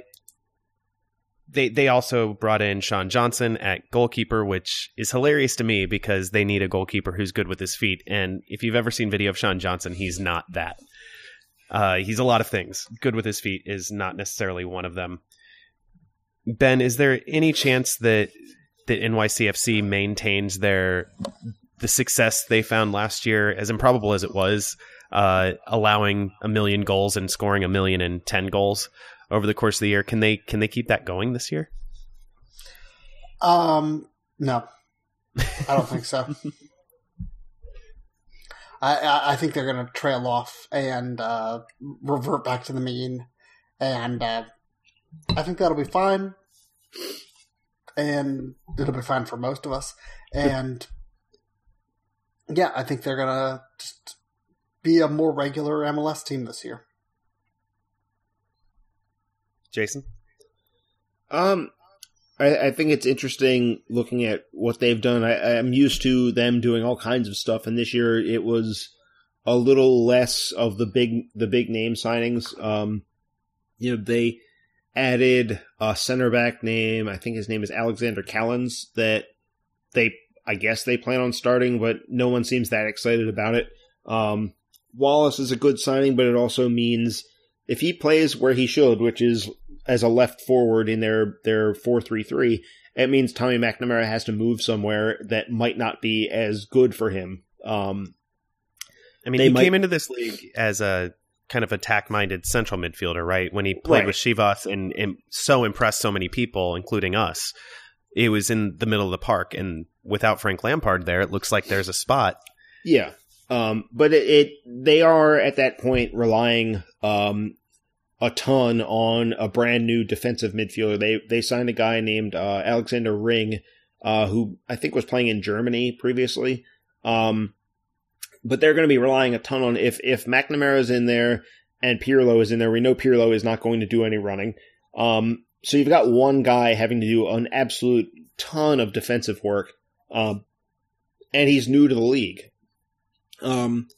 they they also brought in Sean Johnson at goalkeeper, which is hilarious to me because they need a goalkeeper who's good with his feet. And if you've ever seen video of Sean Johnson, he's not that. Uh, he's a lot of things. Good with his feet is not necessarily one of them. Ben, is there any chance that that NYCFC maintains their the success they found last year, as improbable as it was, uh, allowing a million goals and scoring a million and ten goals over the course of the year? Can they can they keep that going this year? Um, no, I don't think so. [LAUGHS] I, I think they're going to trail off and uh, revert back to the mean, and uh, I think that'll be fine, and it'll be fine for most of us. And yeah, I think they're going to just be a more regular MLS team this year. Jason, um, I, I, think it's interesting looking at what they've done. I, I'm used to them doing all kinds of stuff, and this year it was a little less of the big the big name signings. Um, you know, they added a center back name. I think his name is Alexander Callens. That they, I guess, they plan on starting, but no one seems that excited about it. Um, Wallace is a good signing, but it also means if he plays where he should, which is as a left forward in their their four three three, it means Tommy McNamara has to move somewhere that might not be as good for him. Um, I mean, he might... came into this league as a kind of attack minded central midfielder, right? When he played right. with Chivas and, and so impressed so many people, including us. It was in the middle of the park, and without Frank Lampard there, it looks like there's a spot. Yeah, um, but it, it, they are at that point relying um, a ton on a brand new defensive midfielder. They they signed a guy named uh, Alexander Ring, uh, who I think was playing in Germany previously. Um, but they're going to be relying a ton on if if McNamara is in there and Pirlo is in there. We know Pirlo is not going to do any running. Um, so you've got one guy having to do an absolute ton of defensive work, um, and he's new to the league. Um,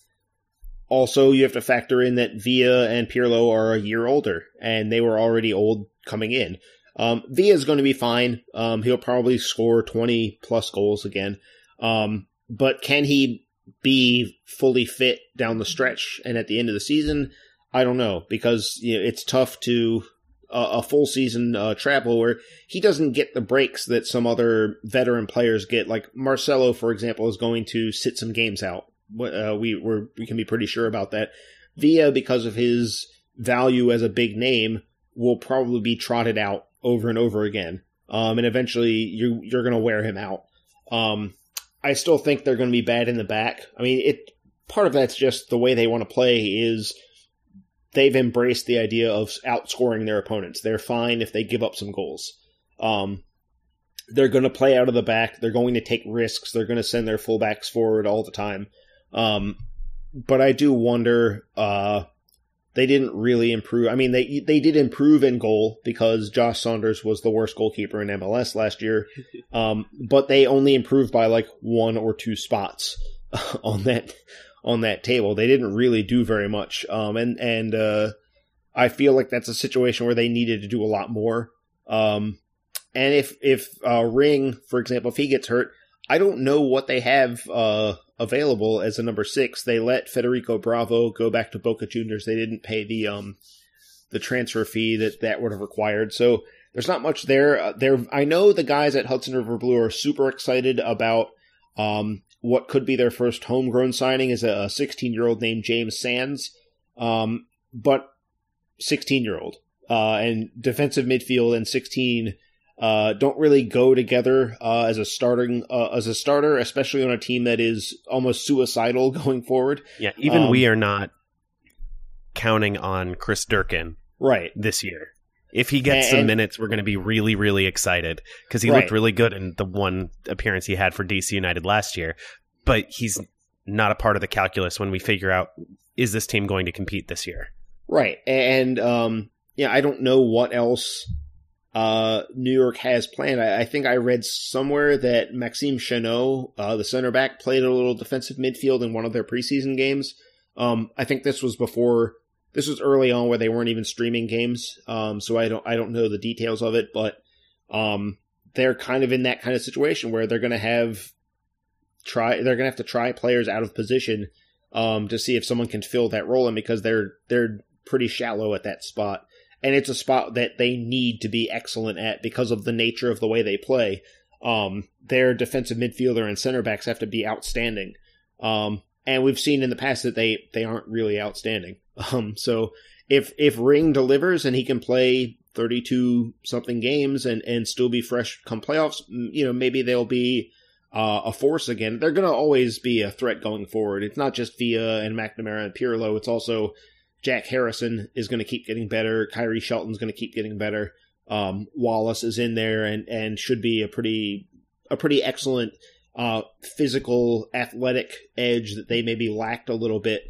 also, you have to factor in that Villa and Pirlo are a year older, and they were already old coming in. Um, Villa is going to be fine. Um, he'll probably score 20 plus goals again. Um, but can he be fully fit down the stretch and at the end of the season? I don't know because you know, it's tough to uh, a full season uh, travel where he doesn't get the breaks that some other veteran players get. Like Marcelo, for example, is going to sit some games out uh, we we we can be pretty sure about that. Villa, because of his value as a big name, will probably be trotted out over and over again. Um, and eventually you you're going to wear him out. Um, I still think they're going to be bad in the back. I mean, it part of that's just the way they want to play is they've embraced the idea of outscoring their opponents. They're fine if they give up some goals. Um, they're going to play out of the back. They're going to take risks. They're going to send their fullbacks forward all the time. Um, but I do wonder. Uh, they didn't really improve. I mean, they they did improve in goal because Josh Saunders was the worst goalkeeper in MLS last year. [LAUGHS] Um, but they only improved by like one or two spots [LAUGHS] on that on that table. They didn't really do very much. Um, and and uh, I feel like that's a situation where they needed to do a lot more. Um, and if if uh, Ring, for example, if he gets hurt, I don't know what they have uh, available as a number six. They let Federico Bravo go back to Boca Juniors. They didn't pay the um the transfer fee that that would have required. So there's not much there. Uh, there, I know the guys at Hudson River Blue are super excited about um, what could be their first homegrown signing is a 16 year old named James Sands, um, but 16 year old uh, and defensive midfield and 16 uh, don't really go together uh, as a starting uh, as a starter, especially on a team that is almost suicidal [LAUGHS] going forward. Yeah, even Um, we are not counting on Chris Durkin Right. this year. If he gets some minutes, we're going to be really, really excited because he Right. looked really good in the one appearance he had for DC United last year. But he's not a part of the calculus when we figure out is this team going to compete this year? Right. And um yeah, I don't know what else uh New York has planned. I, I think I read somewhere that Maxime Chanot, uh the center back, played a little defensive midfield in one of their preseason games. Um I think this was before this was early on where they weren't even streaming games. Um so I don't I don't know the details of it, but um they're kind of in that kind of situation where they're gonna have try they're gonna have to try players out of position um, to see if someone can fill that role in because they're they're pretty shallow at that spot, and it's a spot that they need to be excellent at because of the nature of the way they play. Um, their defensive midfielder and center backs have to be outstanding, um, and we've seen in the past that they they aren't really outstanding. [LAUGHS] Um, so if if Ring delivers and he can play thirty two something games and and still be fresh come playoffs, you know maybe they'll be uh, a force again. They're going to always be a threat going forward. It's not just Villa and McNamara and Pirlo. It's also Jack Harrison is going to keep getting better. Khiry Shelton's going to keep getting better. Um, Wallace is in there and, and should be a pretty a pretty excellent uh, physical athletic edge that they maybe lacked a little bit.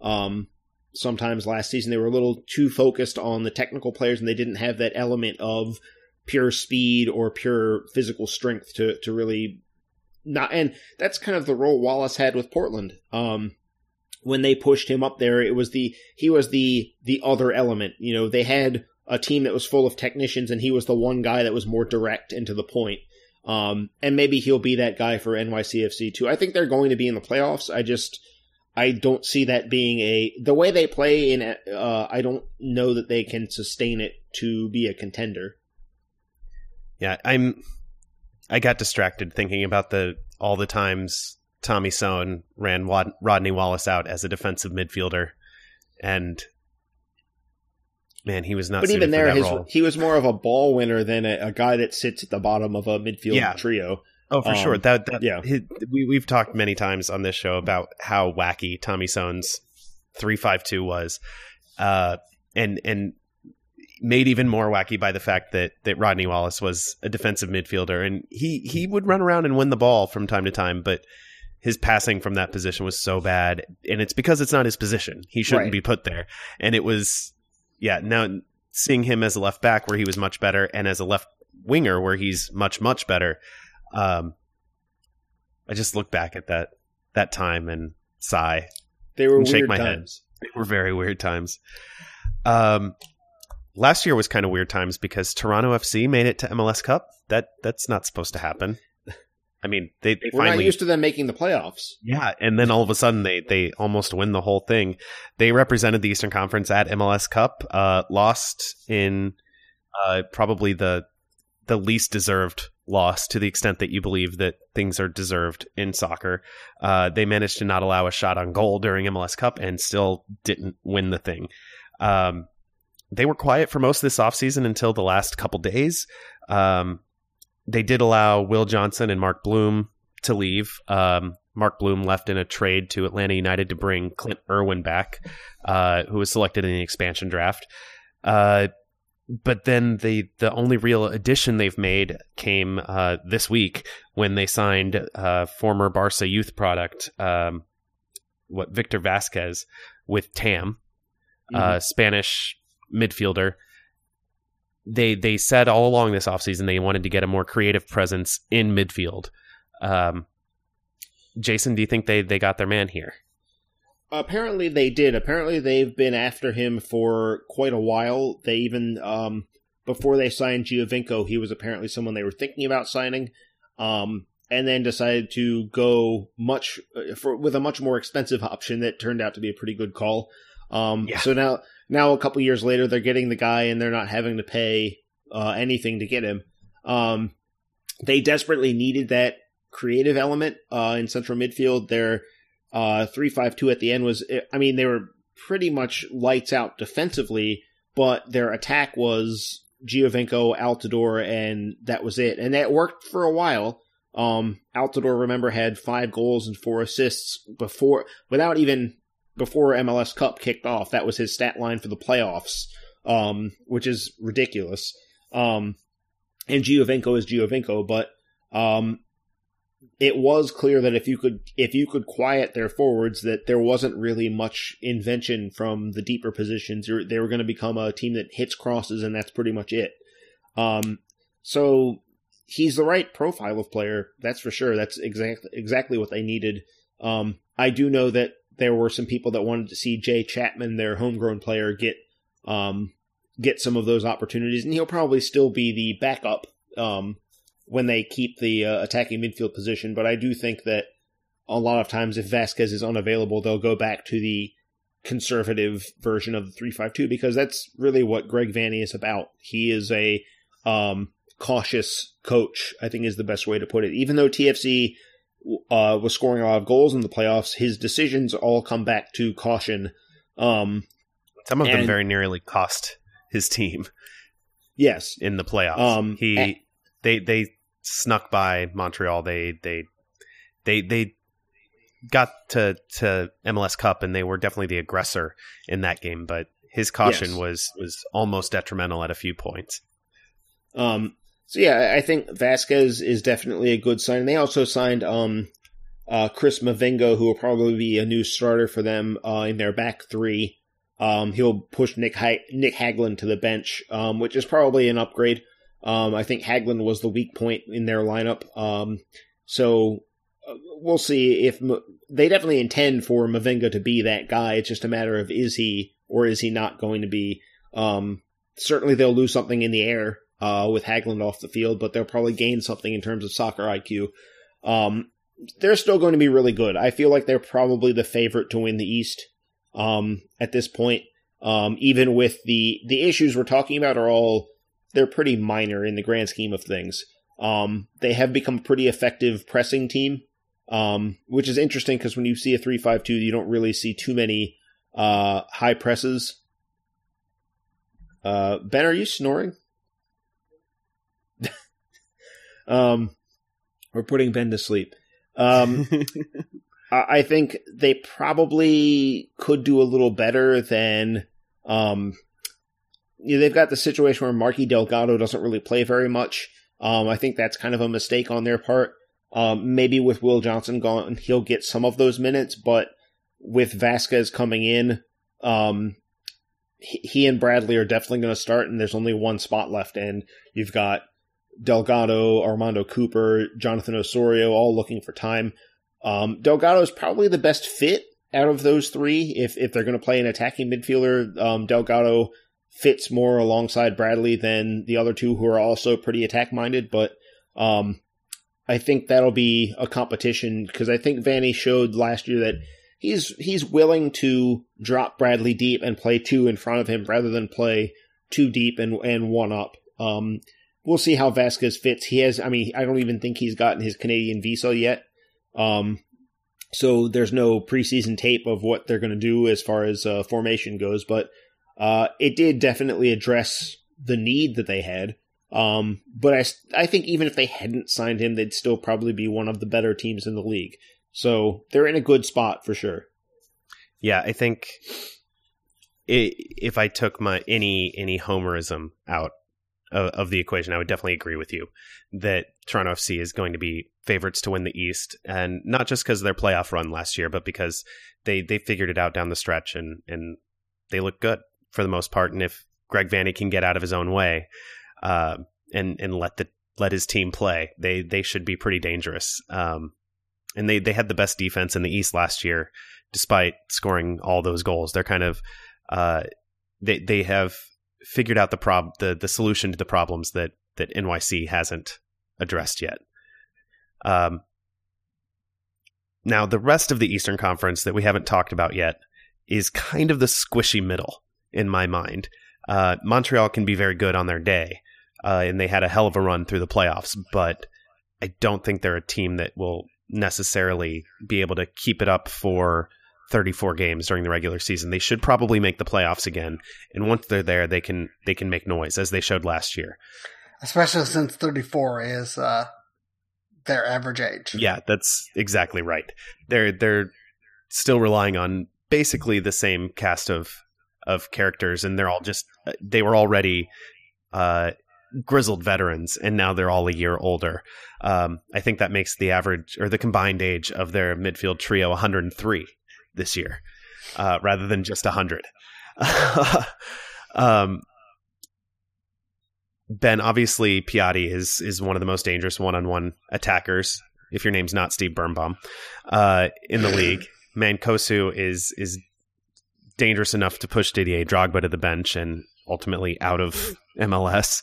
Um, sometimes last season they were a little too focused on the technical players and they didn't have that element of pure speed or pure physical strength to to really not and that's kind of the role Wallace had with Portland. Um when they pushed him up there, it was the he was the the other element. You know, they had a team that was full of technicians and he was the one guy that was more direct and to the point. Um and maybe he'll be that guy for NYCFC too. I think they're going to be in the playoffs. I just I don't see that being a the way they play in uh I don't know that they can sustain it to be a contender. Yeah, I'm. I got distracted thinking about the all the times Tommy Soehn ran Wad- Rodney Wallace out as a defensive midfielder, and man, he was not. but even there, his, role. he was more of a ball winner than a, a guy that sits at the bottom of a midfield Yeah. trio. Oh, for Um, sure. That, that yeah. his- we we've talked many times on this show about how wacky Tommy Soehn's three five two was, uh, and and made even more wacky by the fact that that Rodney Wallace was a defensive midfielder, and he he would run around and win the ball from time to time, but his passing from that position was so bad, and it's because it's not his position. He shouldn't Right. be put there, and it was yeah. Now seeing him as a left back where he was much better, and as a left winger where he's much much better. Um, I just look back at that that time and sigh. They were And shake weird my head. times. They were very weird times. Um, last year was kind of weird times because Toronto FC made it to MLS Cup. That that's not supposed to happen. I mean, they, they We're not finally used to them making the playoffs. yeah, and then all of a sudden they they almost win the whole thing. They represented the Eastern Conference at MLS Cup, uh, lost in uh, probably the the least deserved loss to the extent that you believe that things are deserved in soccer. Uh, they managed to not allow a shot on goal during MLS Cup and still didn't win the thing. Um, they were quiet for most of this offseason until the last couple days. Um, they did allow Will Johnson and Mark Bloom to leave. Um, Mark Bloom left in a trade to Atlanta United to bring Clint Irwin back, uh, who was selected in the expansion draft. Uh, but then the the only real addition they've made came uh, this week when they signed uh, former Barca youth product, um, what Victor Vazquez with Tam, uh, Spanish midfielder. They they said all along this offseason they wanted to get a more creative presence in midfield. Um, Jason, do you think they they got their man here? Apparently they did. Apparently they've been after him for quite a while. They even um, before they signed Giovinco, he was apparently someone they were thinking about signing. Um, and then decided to go much uh, for with a much more expensive option that turned out to be a pretty good call. Um, Yeah. So now, now a couple years later, they're getting the guy and they're not having to pay uh, anything to get him. Um, they desperately needed that creative element uh, in central midfield. Their uh, three five two at the end was, I mean, they were pretty much lights out defensively, but their attack was Giovinco, Altidore, and that was it. And that worked for a while. Um, Altidore, remember, had five goals and four assists before, without even before MLS Cup kicked off. That was his stat line for the playoffs, um, which is ridiculous. Um, and Giovinco is Giovinco, but um, it was clear that if you could if you could quiet their forwards, that there wasn't really much invention from the deeper positions. They were going to become a team that hits crosses, and that's pretty much it. Um, so he's the right profile of player, that's for sure. That's exactly exactly what they needed. Um, I do know that there were some people that wanted to see Jay Chapman, their homegrown player, get um, get some of those opportunities, and he'll probably still be the backup um, when they keep the uh, attacking midfield position. But I do think that a lot of times, if Vazquez is unavailable, they'll go back to the conservative version of the three five two because that's really what Greg Vanney is about. He is a um, cautious coach. I think is the best way to put it. Even though TFC uh, was scoring a lot of goals in the playoffs, his decisions all come back to caution. Um, Some of them very nearly cost his team yes, in the playoffs. Um, he a- they they snuck by Montreal. They they they they got to to MLS Cup and they were definitely the aggressor in that game, but his caution Yes. was was almost detrimental at a few points. Um, so yeah, I think Vazquez is definitely a good sign. They also signed um, uh, Chris Mavinga, who will probably be a new starter for them uh, in their back three. Um, he'll push Nick ha- Nick Hagglund to the bench, um, which is probably an upgrade. Um, I think Hagglund was the weak point in their lineup. Um, so uh, we'll see if they definitely intend for Mavinga to be that guy. It's just a matter of is he or is he not going to be. Um, certainly they'll lose something in the air uh, with Hagglund off the field, but they'll probably gain something in terms of soccer IQ. Um, they're still going to be really good. I feel like they're probably the favorite to win the East um, at this point. Um, even with the the issues we're talking about are all they're pretty minor in the grand scheme of things. Um, they have become a pretty effective pressing team, um, which is interesting because when you see a three-five-two, you don't really see too many uh, high presses. Uh, ben, are you snoring? Um, we're putting Ben to sleep. Um, [LAUGHS] I think they probably could do a little better than. Um, you know, they've got the situation where Marky Delgado doesn't really play very much. Um, I think that's kind of a mistake on their part. Um, maybe with Will Johnson gone, he'll get some of those minutes, but with Vazquez coming in, um, he, he and Bradley are definitely going to start, and there's only one spot left, and you've got Delgado, Armando Cooper, Jonathan Osorio, all looking for time. Um, Delgado is probably the best fit out of those three. If if they're going to play an attacking midfielder, um, Delgado fits more alongside Bradley than the other two, who are also pretty attack minded. But um, I think that'll be a competition because I think Vanney showed last year that he's he's willing to drop Bradley deep and play two in front of him rather than play two deep and and one up. Um, we'll see how Vazquez fits. He has, I mean, I don't even think he's gotten his Canadian visa yet. Um, so there's no preseason tape of what they're going to do as far as uh, formation goes, but uh, it did definitely address the need that they had. Um, but I think even if they hadn't signed him, they'd still probably be one of the better teams in the league. So they're in a good spot for sure. Yeah, I think i if I took my any any homerism out of, of the equation, I would definitely agree with you that Toronto FC is going to be favorites to win the East, and not just because of their playoff run last year, but because they they figured it out down the stretch and and they look good for the most part. And if Greg Vanney can get out of his own way, uh, and and let the let his team play, they they should be pretty dangerous. Um, and they they had the best defense in the East last year despite scoring all those goals. They're kind of uh, they they have figured out the prob the the solution to the problems that that NYC hasn't addressed yet. Um, now, the rest of the Eastern Conference that we haven't talked about yet is kind of the squishy middle in my mind. Uh, Montreal can be very good on their day, uh, and they had a hell of a run through the playoffs, but I don't think they're a team that will necessarily be able to keep it up for 34 games during the regular season. They should probably make the playoffs again, and once they're there, they can they can make noise as they showed last year. Especially since 34 is uh, their average age. Yeah, that's exactly right. They're they're still relying on basically the same cast of of characters, and they're all just they were already uh, grizzled veterans, and now they're all a year older. Um, I think that makes the average or the combined age of their midfield trio 103 this year, uh, rather than just 100. [LAUGHS] um, Ben, obviously, Piatti is is one of the most dangerous one on one attackers. If your name's not Steve Birnbaum, uh, in the league, [LAUGHS] Mancosu is is dangerous enough to push Didier Drogba to the bench and ultimately out of MLS.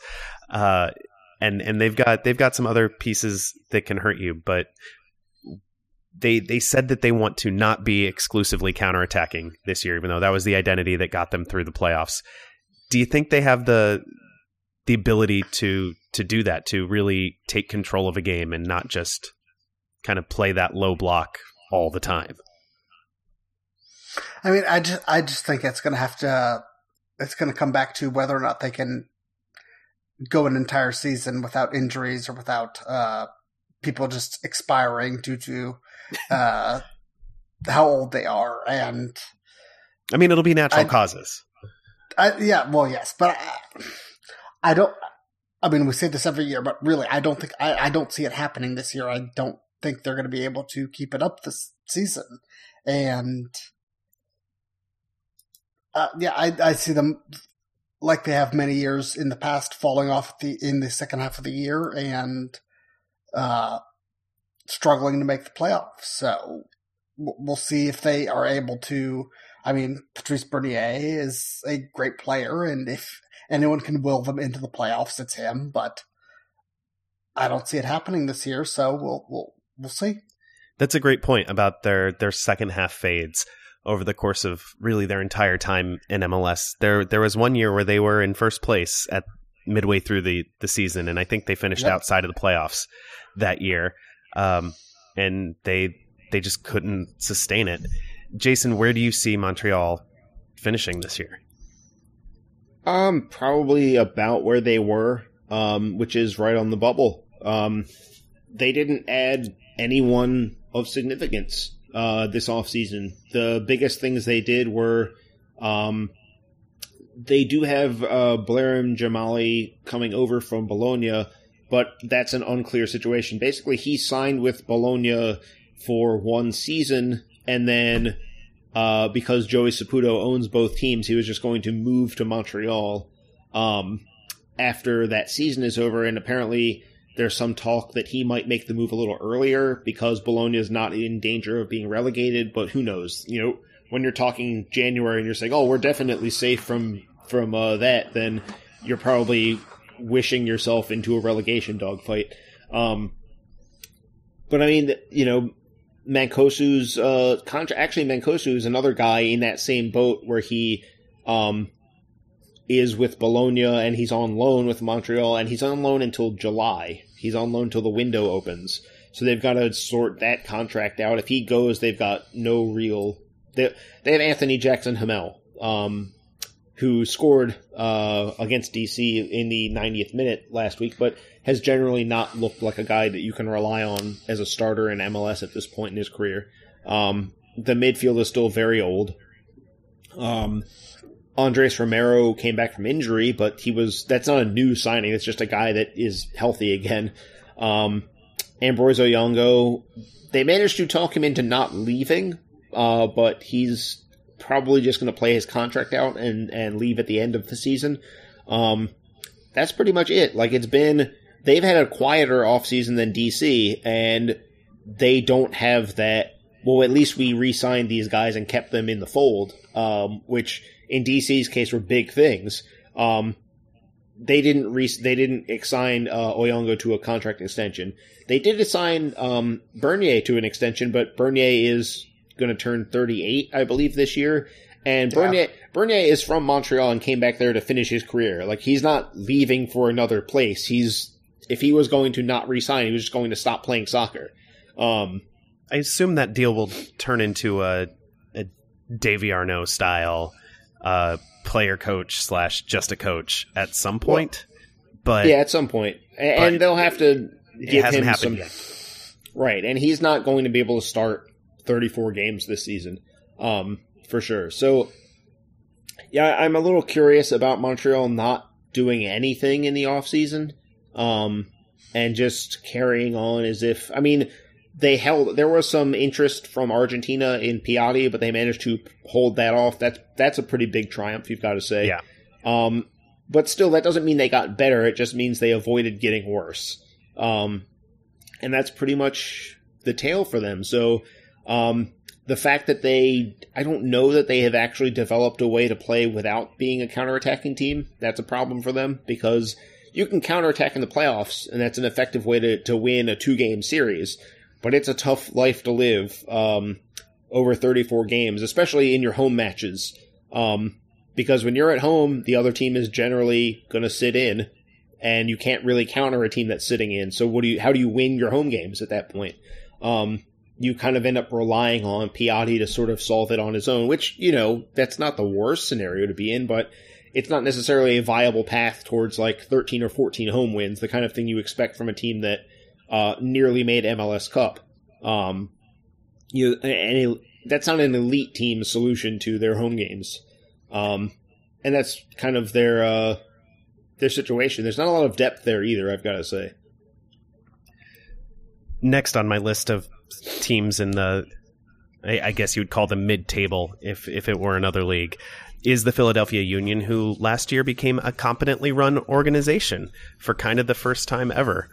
Uh, and and they've got they've got some other pieces that can hurt you, but they they said that they want to not be exclusively counterattacking this year, even though that was the identity that got them through the playoffs. Do you think they have the the ability to to do that to really take control of a game and not just kind of play that low block all the time. I mean, I just I just think it's going to have to it's going to come back to whether or not they can go an entire season without injuries or without uh, people just expiring due to uh, how old they are and I mean it'll be natural I, causes. I, yeah, well, yes, but I, I don't. I mean, we say this every year, but really, I don't think I, I don't see it happening this year. I don't think they're going to be able to keep it up this season, and uh, yeah, I, I see them like they have many years in the past, falling off the in the second half of the year and uh, struggling to make the playoffs. So we'll see if they are able to. I mean, Patrice Bernier is a great player, and if anyone can will them into the playoffs. It's him, but I don't see it happening this year. So we'll we'll we'll see. That's a great point about their their second half fades over the course of really their entire time in MLS. There there was one year where they were in first place at midway through the the season, and I think they finished yep. outside of the playoffs that year. Um, and they they just couldn't sustain it. Jason, where do you see Montreal finishing this year? Um, probably about where they were, um, which is right on the bubble. Um, they didn't add anyone of significance uh, this offseason. The biggest things they did were um, they do have uh, Blerim Dzemaili coming over from Bologna, but that's an unclear situation. Basically, he signed with Bologna for one season and then uh, because Joey Saputo owns both teams, he was just going to move to Montreal um, after that season is over. And apparently, there's some talk that he might make the move a little earlier because Bologna is not in danger of being relegated. But who knows? You know, when you're talking January and you're saying, "Oh, we're definitely safe from from uh, that," then you're probably wishing yourself into a relegation dogfight. Um, but I mean, you know, Mancosu's uh, contract. Actually, Mancosu is another guy in that same boat where he um, is with Bologna and he's on loan with Montreal and he's on loan until July. He's on loan until the window opens. So they've got to sort that contract out. If he goes, they've got no real. They, they have Anthony Jackson Hamel, um, who scored uh, against DC in the 90th minute last week, but has generally not looked like a guy that you can rely on as a starter in MLS at this point in his career. Um, the midfield is still very old. Um, Andres Romero came back from injury, but he was that's not a new signing. It's just a guy that is healthy again. Um, Ambroise Oyongo, they managed to talk him into not leaving, uh, but he's probably just going to play his contract out and and leave at the end of the season. Um, that's pretty much it. Like it's been they've had a quieter offseason than DC, and they don't have that well, at least we re-signed these guys and kept them in the fold, um, which in DC's case were big things. Um, they didn't re- they didn't assign uh, Oyongo to a contract extension. They did assign um, Bernier to an extension, but Bernier is going to turn 38, I believe, this year. And Yeah. Bernier is from Montreal and came back there to finish his career. Like he's not leaving for another place. He's if he was going to not resign, he was just going to stop playing soccer. Um, I assume that deal will turn into a, a Davy Arnaud style uh, player coach slash just a coach at some point. but yeah, at some point, A- and they'll have to it give hasn't him happened some yet. right, and he's not going to be able to start 34 games this season, um, for sure. So, yeah, I'm a little curious about Montreal not doing anything in the off season, um, and just carrying on as if I mean. They held. There was some interest from Argentina in Piatti, but they managed to hold that off. That's that's a pretty big triumph, you've got to say. Yeah. Um, but still, that doesn't mean they got better. It just means they avoided getting worse. Um, and that's pretty much the tale for them. So, um, the fact that they, I don't know that they have actually developed a way to play without being a counterattacking team. That's a problem for them because you can counterattack in the playoffs, and that's an effective way to, to win a two game series. But it's a tough life to live um, over 34 games, especially in your home matches. Um, because when you're at home, the other team is generally going to sit in, and you can't really counter a team that's sitting in. So what do you? How do you win your home games at that point? Um, you kind of end up relying on Piatti to sort of solve it on his own, which you know that's not the worst scenario to be in, but it's not necessarily a viable path towards like 13 or 14 home wins, the kind of thing you expect from a team that uh, nearly made MLS Cup. Um, you and that's not an elite team solution to their home games. Um, and that's kind of their uh, their situation. There's not a lot of depth there either. I've got to say. Next on my list of teams in the, I, I guess you would call them mid-table if if it were another league, is the Philadelphia Union, who last year became a competently run organization for kind of the first time ever.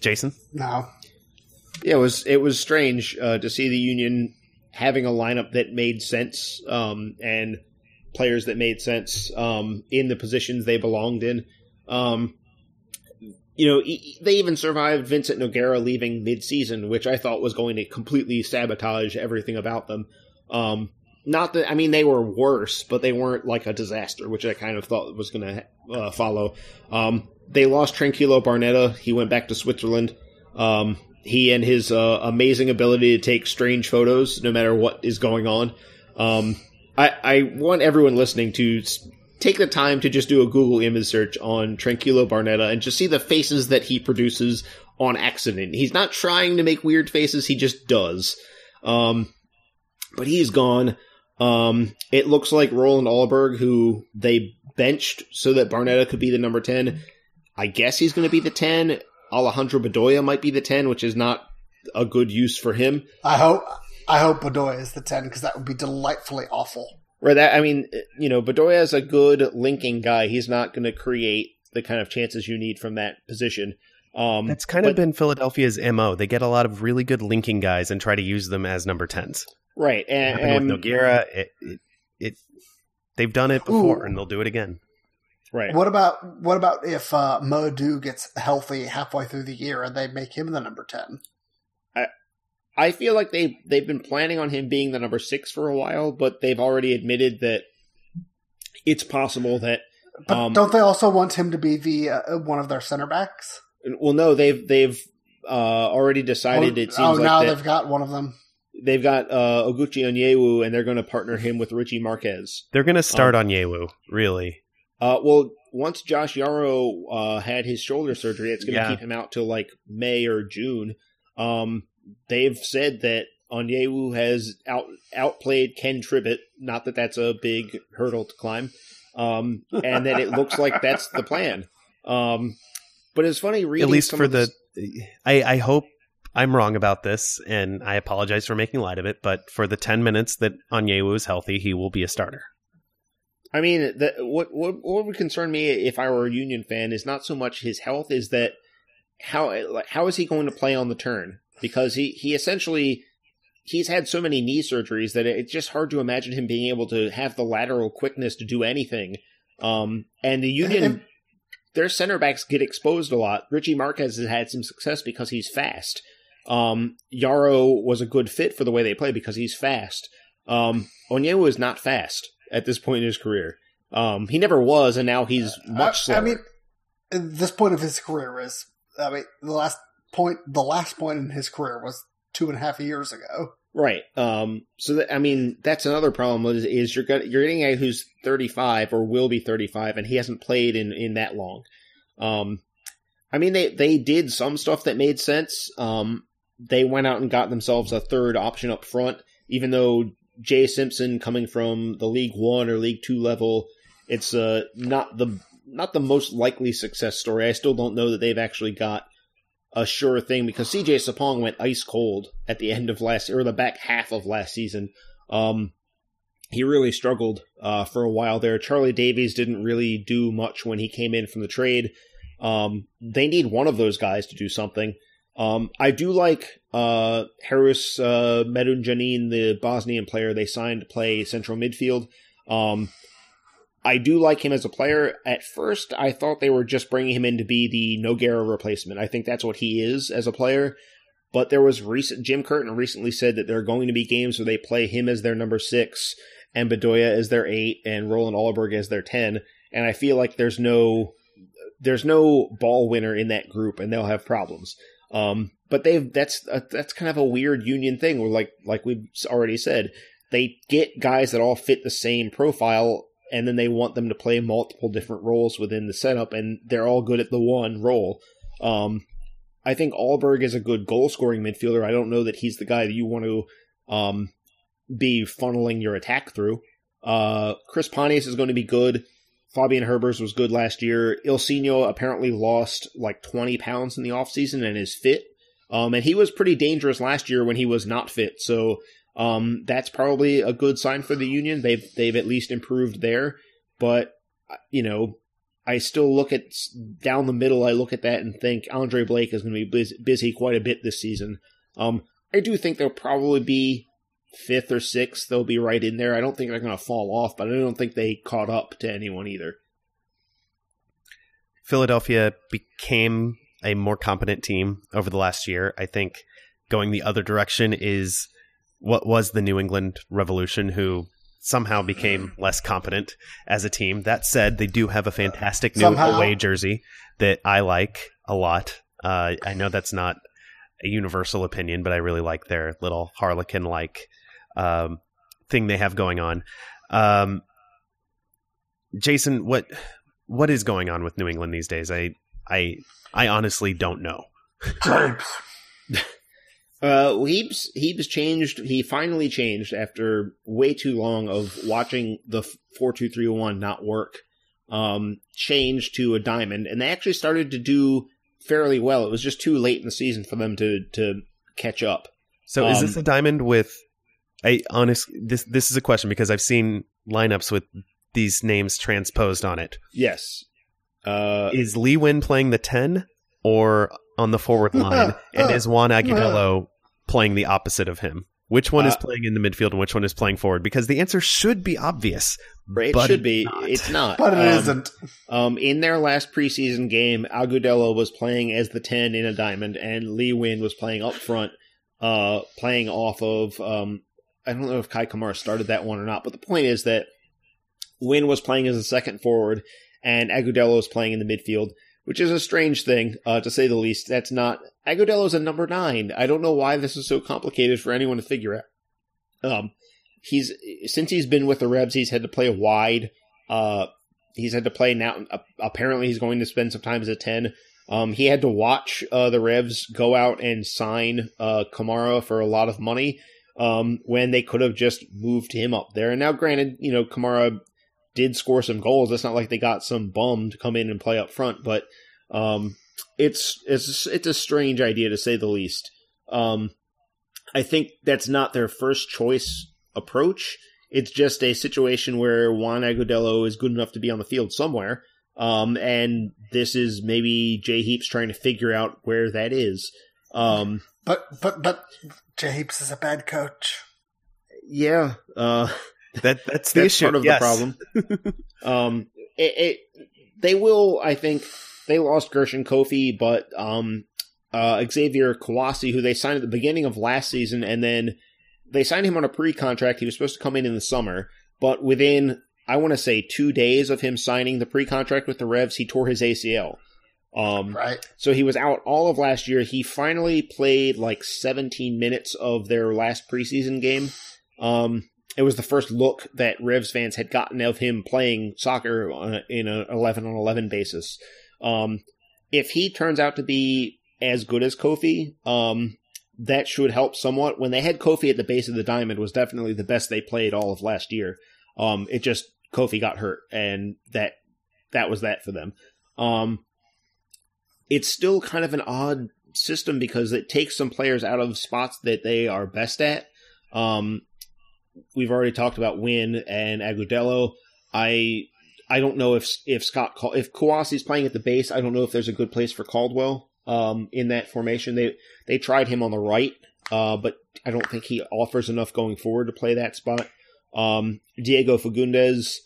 Jason, No. Yeah, it was it was strange uh, to see the Union having a lineup that made sense um, and players that made sense um, in the positions they belonged in. Um, you know, they even survived Vincent Nogueira leaving mid-season, which I thought was going to completely sabotage everything about them. Um, not that I mean they were worse, but they weren't like a disaster, which I kind of thought was going to uh, follow. Um, they lost Tranquilo Barnetta; he went back to Switzerland. Um, he and his uh, amazing ability to take strange photos, no matter what is going on. Um, I, I want everyone listening to take the time to just do a Google image search on Tranquilo Barnetta and just see the faces that he produces on accident. He's not trying to make weird faces; he just does. Um, but he's gone. Um, it looks like Roland Alberg, who they benched so that Barnetta could be the number 10. I guess he's going to be the 10. Alejandro Bedoya might be the 10, which is not a good use for him. I hope I hope Bedoya is the ten because that would be delightfully awful. Right. That, I mean, you know, Bedoya is a good linking guy. He's not going to create the kind of chances you need from that position. Um, that's kind but- of been Philadelphia's mo. They get a lot of really good linking guys and try to use them as number tens. right. And, Happened and with Nogueira. It, it, it, they've done it before, Ooh. and they'll do it again. right. What about what about if uh, Modu gets healthy halfway through the year and they make him the number ten? I feel like they they've been planning on him being the number six for a while, but they've already admitted that it's possible that. But Um, don't they also want him to be the uh, one of their center backs? Well, no, they've they've uh, already decided. oh, it seems oh, like now they've got one of them. they've got uh, Oguchi Onyewu, and they're going to partner him with Richie Marquez. They're going to start Um, Onyewu, really. Uh, well, once Josh Yaro uh, had his shoulder surgery, it's going to Yeah. keep him out till like May or June. Um, they've said that Onyewu has out outplayed Ken Tribbett. Not that that's a big hurdle to climb, um, and that it looks like that's the plan. Um, but it's funny At least for the. I, I hope I'm wrong about this, and I apologize for making light of it, but for the 10 minutes that Onyewu is healthy, he will be a starter. I mean, the, what, what what would concern me if I were a Union fan is not so much his health, is that how how is he going to play on the turn? Because he he essentially he's had so many knee surgeries that it's just hard to imagine him being able to have the lateral quickness to do anything. Um, and the Union, their center backs get exposed a lot. Richie Marquez has had some success because he's fast. Um, Yaro was a good fit for the way they play because he's fast. Um, Onyewu is not fast at this point in his career. Um, he never was, and now he's much slower. I, I mean, this point of his career is, I mean, the last point, the last point in his career was two and a half years ago. Right. Um, so that, I mean, that's another problem is, is you're got, you're getting a guy who's 35 or will be 35 and he hasn't played in, in that long. Um, I mean, they, they did some stuff that made sense. Um, they went out and got themselves a third option up front, even though Jay Simpson coming from the League One or League Two level, it's uh, not the not the most likely success story. I still don't know that they've actually got a sure thing because CJ Sapong went ice cold at the end of last or the back half of last season. Um, he really struggled uh, for a while there. Charlie Davies didn't really do much when he came in from the trade. Um, they need one of those guys to do something. Um, I do like uh, Haris uh, Medunjanin, the Bosnian player they signed to play central midfield. Um, I do like him as a player. At first, I thought they were just bringing him in to be the Nogueira replacement. I think that's what he is as a player. But there was recent Jim Curtin recently said that there are going to be games where they play him as their number six and Bedoya as their eight and Roland Alberg as their ten. And I feel like there's no there's no ball winner in that group, and they'll have problems. Um, but they've that's a, that's kind of a weird union thing. Where like like we've already said, they get guys that all fit the same profile, and then they want them to play multiple different roles within the setup, and they're all good at the one role. Um, I think Alberg is a good goal scoring midfielder. I don't know that he's the guy that you want to um, be funneling your attack through. Uh, Chris Pontius is going to be good. Fabian Herbers was good last year. Ilsinho apparently lost like 20 pounds in the offseason and is fit. Um, and he was pretty dangerous last year when he was not fit. So um, that's probably a good sign for the Union. They've they've at least improved there. But uh, you know, I still look at down the middle. I look at that and think Andre Blake is going to be busy, busy quite a bit this season. Um, I do think they'll probably be fifth or sixth, they'll be right in there. I don't think they're going to fall off, but I don't think they caught up to anyone either. Philadelphia became a more competent team over the last year. I think going the other direction is what was the New England Revolution, who somehow became less competent as a team. That said, they do have a fantastic new somehow. away jersey that I like a lot. Uh, I know that's not a universal opinion, but I really like their little harlequin like um, thing they have going on. Um, Jason, what what is going on with New England these days? I I I honestly don't know. James. [LAUGHS] Uh, Heaps Heaps changed. He finally changed after way too long of watching the four two three one not work. Um, changed to a diamond, and they actually started to do fairly well. It was just too late in the season for them to to catch up. So, um, is this um, a diamond with I honest this this is a question because I've seen lineups with these names transposed on it. Yes. Uh, is Lee Nguyen playing the ten or on the forward line, [LAUGHS] and is Juan Agudelo playing the opposite of him? Which one uh, is playing in the midfield and which one is playing forward? Because the answer should be obvious. It should be. Not. It's not. But it um, not Um, in their last preseason game, Agudelo was playing as the 10 in a diamond, and Lee Nguyen was playing up front, uh, playing off of um, I don't know if Kei Kamara started that one or not, but the point is that Nguyen was playing as a second forward and Agudelo was playing in the midfield, which is a strange thing, uh, to say the least. That's not Agudelo's a number nine. I don't know why this is so complicated for anyone to figure out. Um, he's since he's been with the Revs, he's had to play wide. Uh, he's had to play now. Uh, apparently, he's going to spend some time as a ten. Um, he had to watch uh, the Revs go out and sign uh, Kamara for a lot of money um, when they could have just moved him up there. And now, granted, you know, Kamara did score some goals. It's not like they got some bum to come in and play up front, but um, it's it's it's a strange idea to say the least. Um, I think that's not their first choice approach. It's just a situation where Juan Agudelo is good enough to be on the field somewhere. Um, and this is maybe Jay Heaps trying to figure out where that is. Um, but but but Jay Heaps is a bad coach. Yeah, uh, that that's the that's issue. part of yes. the problem. [LAUGHS] um, it, it they will, I think, they lost Gershon Koffie, but um, uh, Xavier Kouassi, who they signed at the beginning of last season, and then they signed him on a pre-contract. He was supposed to come in in the summer, but within I want to say two days of him signing the pre-contract with the Revs, he tore his ACL. Um, Right. so he was out all of last year. He finally played like 17 minutes of their last preseason game. Um, it was the first look that Revs fans had gotten of him playing soccer in an 11 on 11 basis. Um, if he turns out to be as good as Koffie, um, that should help somewhat. When they had Koffie at the base of the diamond, was definitely the best they played all of last year. Um, it just Koffie got hurt, and that that was that for them. Um, it's still kind of an odd system because it takes some players out of spots that they are best at. Um, we've already talked about Win and Agudelo. I I don't know if if Scott Cal- if Kouassi's playing at the base. I don't know if there's a good place for Caldwell um, in that formation. They they tried him on the right, uh, but I don't think he offers enough going forward to play that spot. Um, Diego Fagundes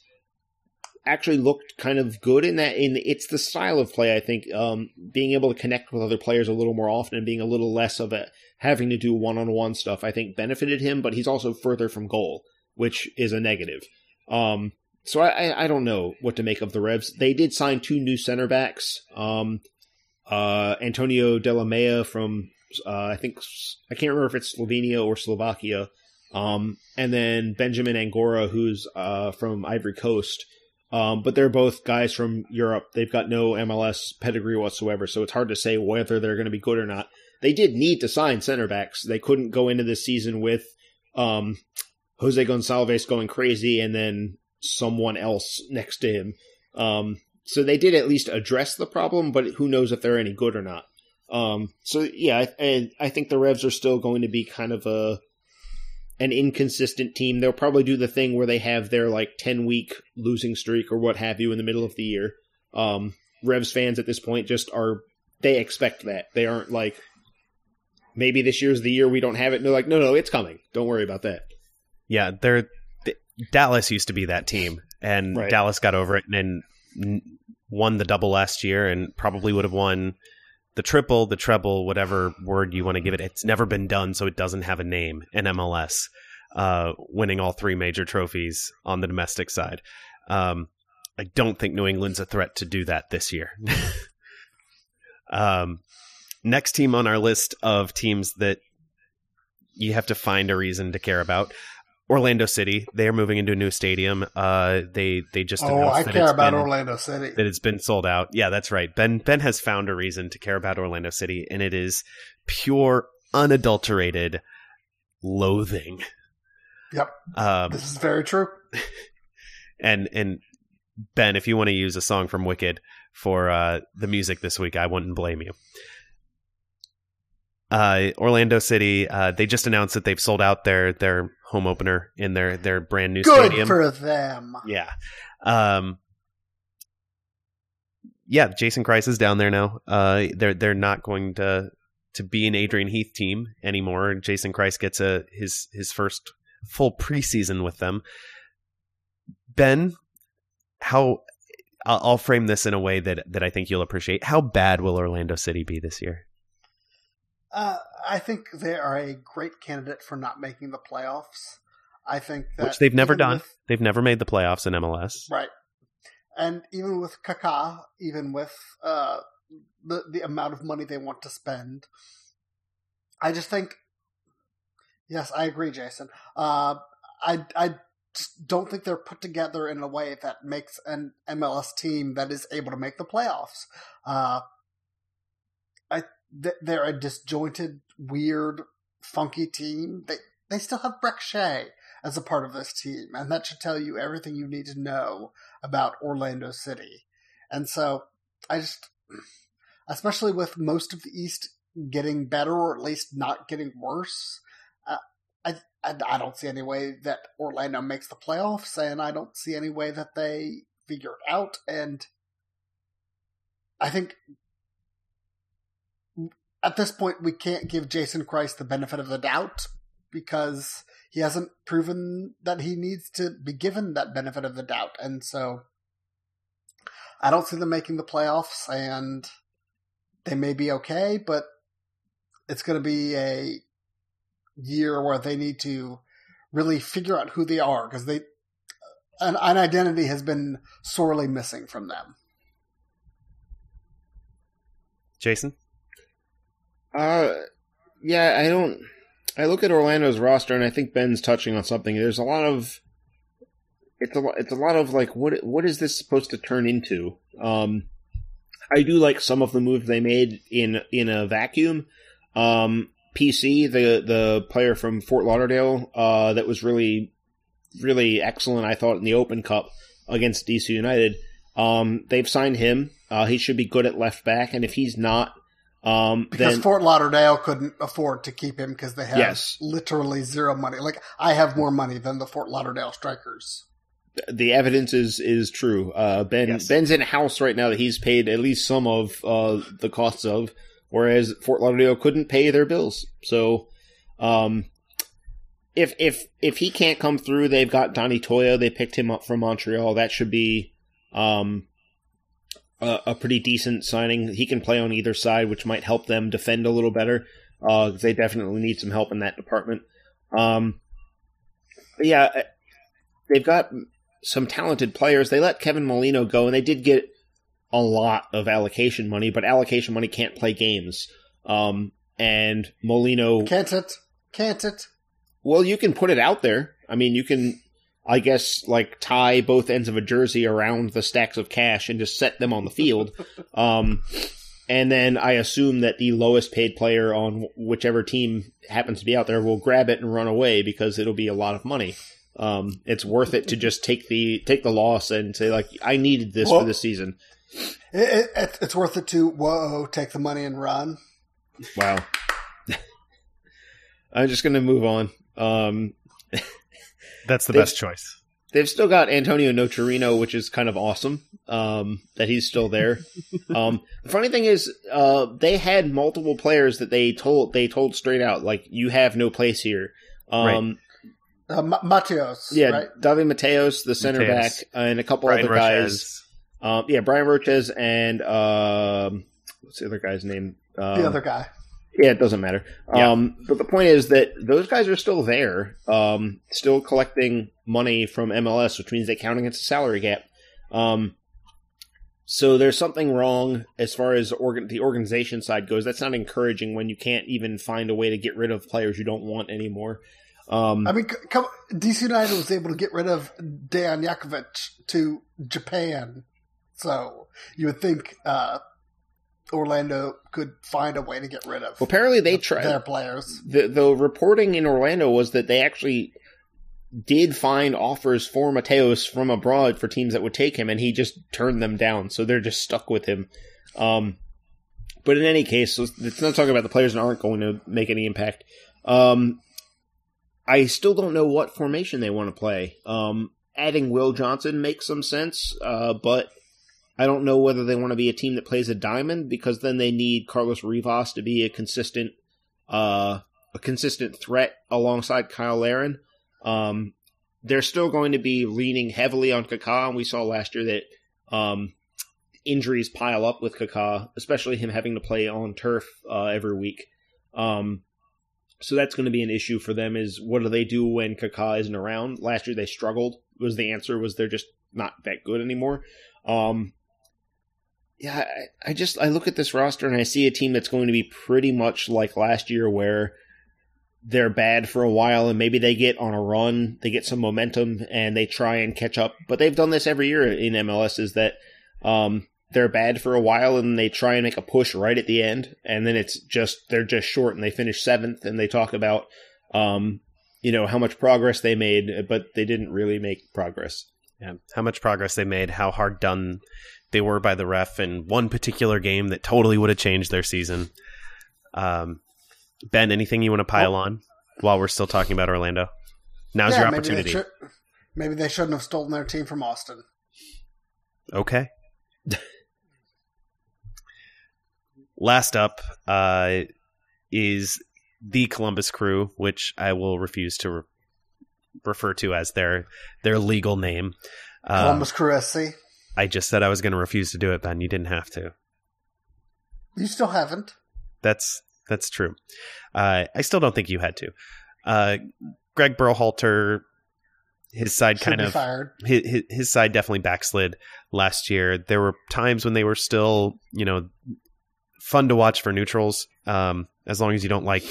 actually looked kind of good in that. In it's the style of play. I think um, being able to connect with other players a little more often and being a little less of a having to do one on one stuff. I think benefited him, but he's also further from goal, which is a negative. Um, so I, I don't know what to make of the Revs. They did sign two new center backs. Um, uh, Antonio Delamea from uh, I think I can't remember if it's Slovenia or Slovakia. Um, and then Benjamin Angoua, who's uh, from Ivory Coast. Um, but they're both guys from Europe. They've got no MLS pedigree whatsoever, so it's hard to say whether they're going to be good or not. They did need to sign center backs. They couldn't go into this season with um, Jose Gonçalves going crazy and then someone else next to him. Um, so they did at least address the problem, but who knows if they're any good or not. Um, so yeah, I, I think the Revs are still going to be kind of a an inconsistent team. They'll probably do the thing where they have their like ten week losing streak or what have you in the middle of the year. Um, Revs fans at this point just are they expect that they aren't like maybe this year's the year we don't have it. And they're like, no, no, it's coming. Don't worry about that. Yeah, they're th- Dallas used to be that team, and Right. Dallas got over it and then n- won the double last year, and probably would have won the triple, the treble, whatever word you want to give it. It's never been done, so it doesn't have a name in MLS. Uh, winning all three major trophies on the domestic side. Um, I don't think New England's a threat to do that this year. [LAUGHS] um, next team on our list of teams that you have to find a reason to care about. Orlando City. They are moving into a new stadium. Uh, they they just Oh, announced I that care it's about been, Orlando City. that it's been sold out. Yeah, that's right. Ben Ben has found a reason to care about Orlando City, and it is pure, unadulterated loathing. Yep. Um, This is very true. [LAUGHS] and and Ben, if you want to use a song from Wicked for uh, the music this week, I wouldn't blame you. Uh, Orlando City, uh, they just announced that they've sold out their their home opener in their their brand new Good stadium. for them. yeah, um, yeah. Jason Kreis is down there now. Uh, they're they're not going to to be an Adrian Heath team anymore. Jason Kreis gets a his his first full preseason with them. Ben, how I'll, I'll frame this in a way that that I think you'll appreciate. How bad will Orlando City be this year? Uh, I think they are a great candidate for not making the playoffs. I think that Which they've never done. with- They've never made the playoffs in MLS. right? And even with Kaká, even with uh, the the amount of money they want to spend, I just think. Yes, I agree, Jason. Uh, I I don't think they're put together in a way that makes an MLS team that is able to make the playoffs. Uh, I they're a disjointed, weird, funky team. They they still have Brek Shea as a part of this team, and that should tell you everything you need to know about Orlando City. And so I just, especially with most of the East getting better or at least not getting worse, uh, I, I I don't see any way that Orlando makes the playoffs, and I don't see any way that they figure it out. And I think at this point, we can't give Jason Kreis the benefit of the doubt because he hasn't proven that he needs to be given that benefit of the doubt. And so I don't see them making the playoffs, and they may be okay, but it's going to be a year where they need to really figure out who they are because they an, an identity has been sorely missing from them. Jason? Uh, yeah, I don't. I look at Orlando's roster and I think Ben's touching on something. There's a lot of it's a it's a lot of like what what is this supposed to turn into? Um, I do like some of the moves they made in in a vacuum. Um, PC, the the player from Fort Lauderdale, uh, that was really really excellent. I thought in the Open Cup against DC United. Um, they've signed him. Uh, he should be good at left back, and if he's not, um, because then, Fort Lauderdale couldn't afford to keep him because they had Yes. literally zero money. Like I have more money than the Fort Lauderdale Strikers. the evidence is is true. Uh, ben Yes. Ben's in a house right now that he's paid at least some of uh, the costs of, whereas Fort Lauderdale couldn't pay their bills. So, um, if if if he can't come through, they've got Donny Toia. They picked him up from Montreal. That should be um, a, a pretty decent signing. He can play on either side, which might help them defend a little better. Uh, they definitely need some help in that department. Um, yeah, they've got some talented players. They let Kevin Molino go, and they did get a lot of allocation money, but allocation money can't play games. Um, and Molino, Can't it? Can't it? well, you can put it out there. I mean, you can, I guess, like tie both ends of a jersey around the stacks of cash and just set them on the field. [LAUGHS] Um, and then I assume that the lowest paid player on whichever team happens to be out there will grab it and run away because it'll be a lot of money. Um, it's worth it to just take the take the loss and say like I needed this Well- for this season. It, it? It's worth it to whoa, take the money and run. Wow. [LAUGHS] I'm just gonna move on. Um, [LAUGHS] That's the They- best choice. they've still got Antonio Nocerino, which is kind of awesome. Um, that he's still there. [LAUGHS] um, the funny thing is, uh, they had multiple players that they told they told straight out like you have no place here. Um, Uh, Ma- Mateos, yeah, right? David Mateos, the center Mateos. back, and a couple Brian other guys. Um, yeah, Brian Rochez and um, what's the other guy's name? Um, The other guy. Yeah, it doesn't matter. Yeah. Um, but the point is that those guys are still there, um, still collecting money from MLS, which means they count against the salary cap. Um, so there's something wrong as far as organ- the organization side goes. That's not encouraging when you can't even find a way to get rid of players you don't want anymore. Um, I mean, come, DC United was able to get rid of Dejan Jakovic to Japan, so you would think uh, Orlando could find a way to get rid of well, apparently they their tried. players. The, the reporting in Orlando was that they actually did find offers for Mateos from abroad for teams that would take him, and he just turned them down. So they're just stuck with him. Um, but in any case, let's not talk about the players that aren't going to make any impact. Um, I still don't know what formation they want to play. Um, adding Will Johnson makes some sense, uh, but I don't know whether they want to be a team that plays a diamond because then they need Carlos Rivas to be a consistent, uh, a consistent threat alongside Cyle Larin. Um, they're still going to be leaning heavily on Kaká, and we saw last year that um, injuries pile up with Kaká, especially him having to play on turf uh, every week. Um, so that's going to be an issue for them. Is what do they do when Kaká isn't around? Last year they struggled. Was the answer was they're just not that good anymore. Um, yeah, I, I just I look at this roster and I see a team that's going to be pretty much like last year, where they're bad for a while and maybe they get on a run, they get some momentum and they try and catch up. But they've done this every year in MLS. Is that um, they're bad for a while and they try and make a push right at the end, and then it's just they're just short and they finish seventh and they talk about um, you know how much progress they made, but they didn't really make progress. Yeah, how much progress they made, how hard done they were by the ref in one particular game that totally would have changed their season. Um, ben, anything you want to pile on while we're still talking about Orlando? Now's your maybe they opportunity. should- Maybe they shouldn't have stolen their team from Austin. Okay. Last up uh, is the Columbus Crew, which I will refuse to re- refer to as their their legal name. Uh, Columbus Crew SC. I just said I was going to refuse to do it, Ben. You didn't have to. You still haven't. That's that's true. Uh, I still don't think you had to. Uh, Greg Berhalter, his side Should kind of fired. his, his side definitely backslid last year. There were times when they were still, you know, fun to watch for neutrals, um, as long as you don't like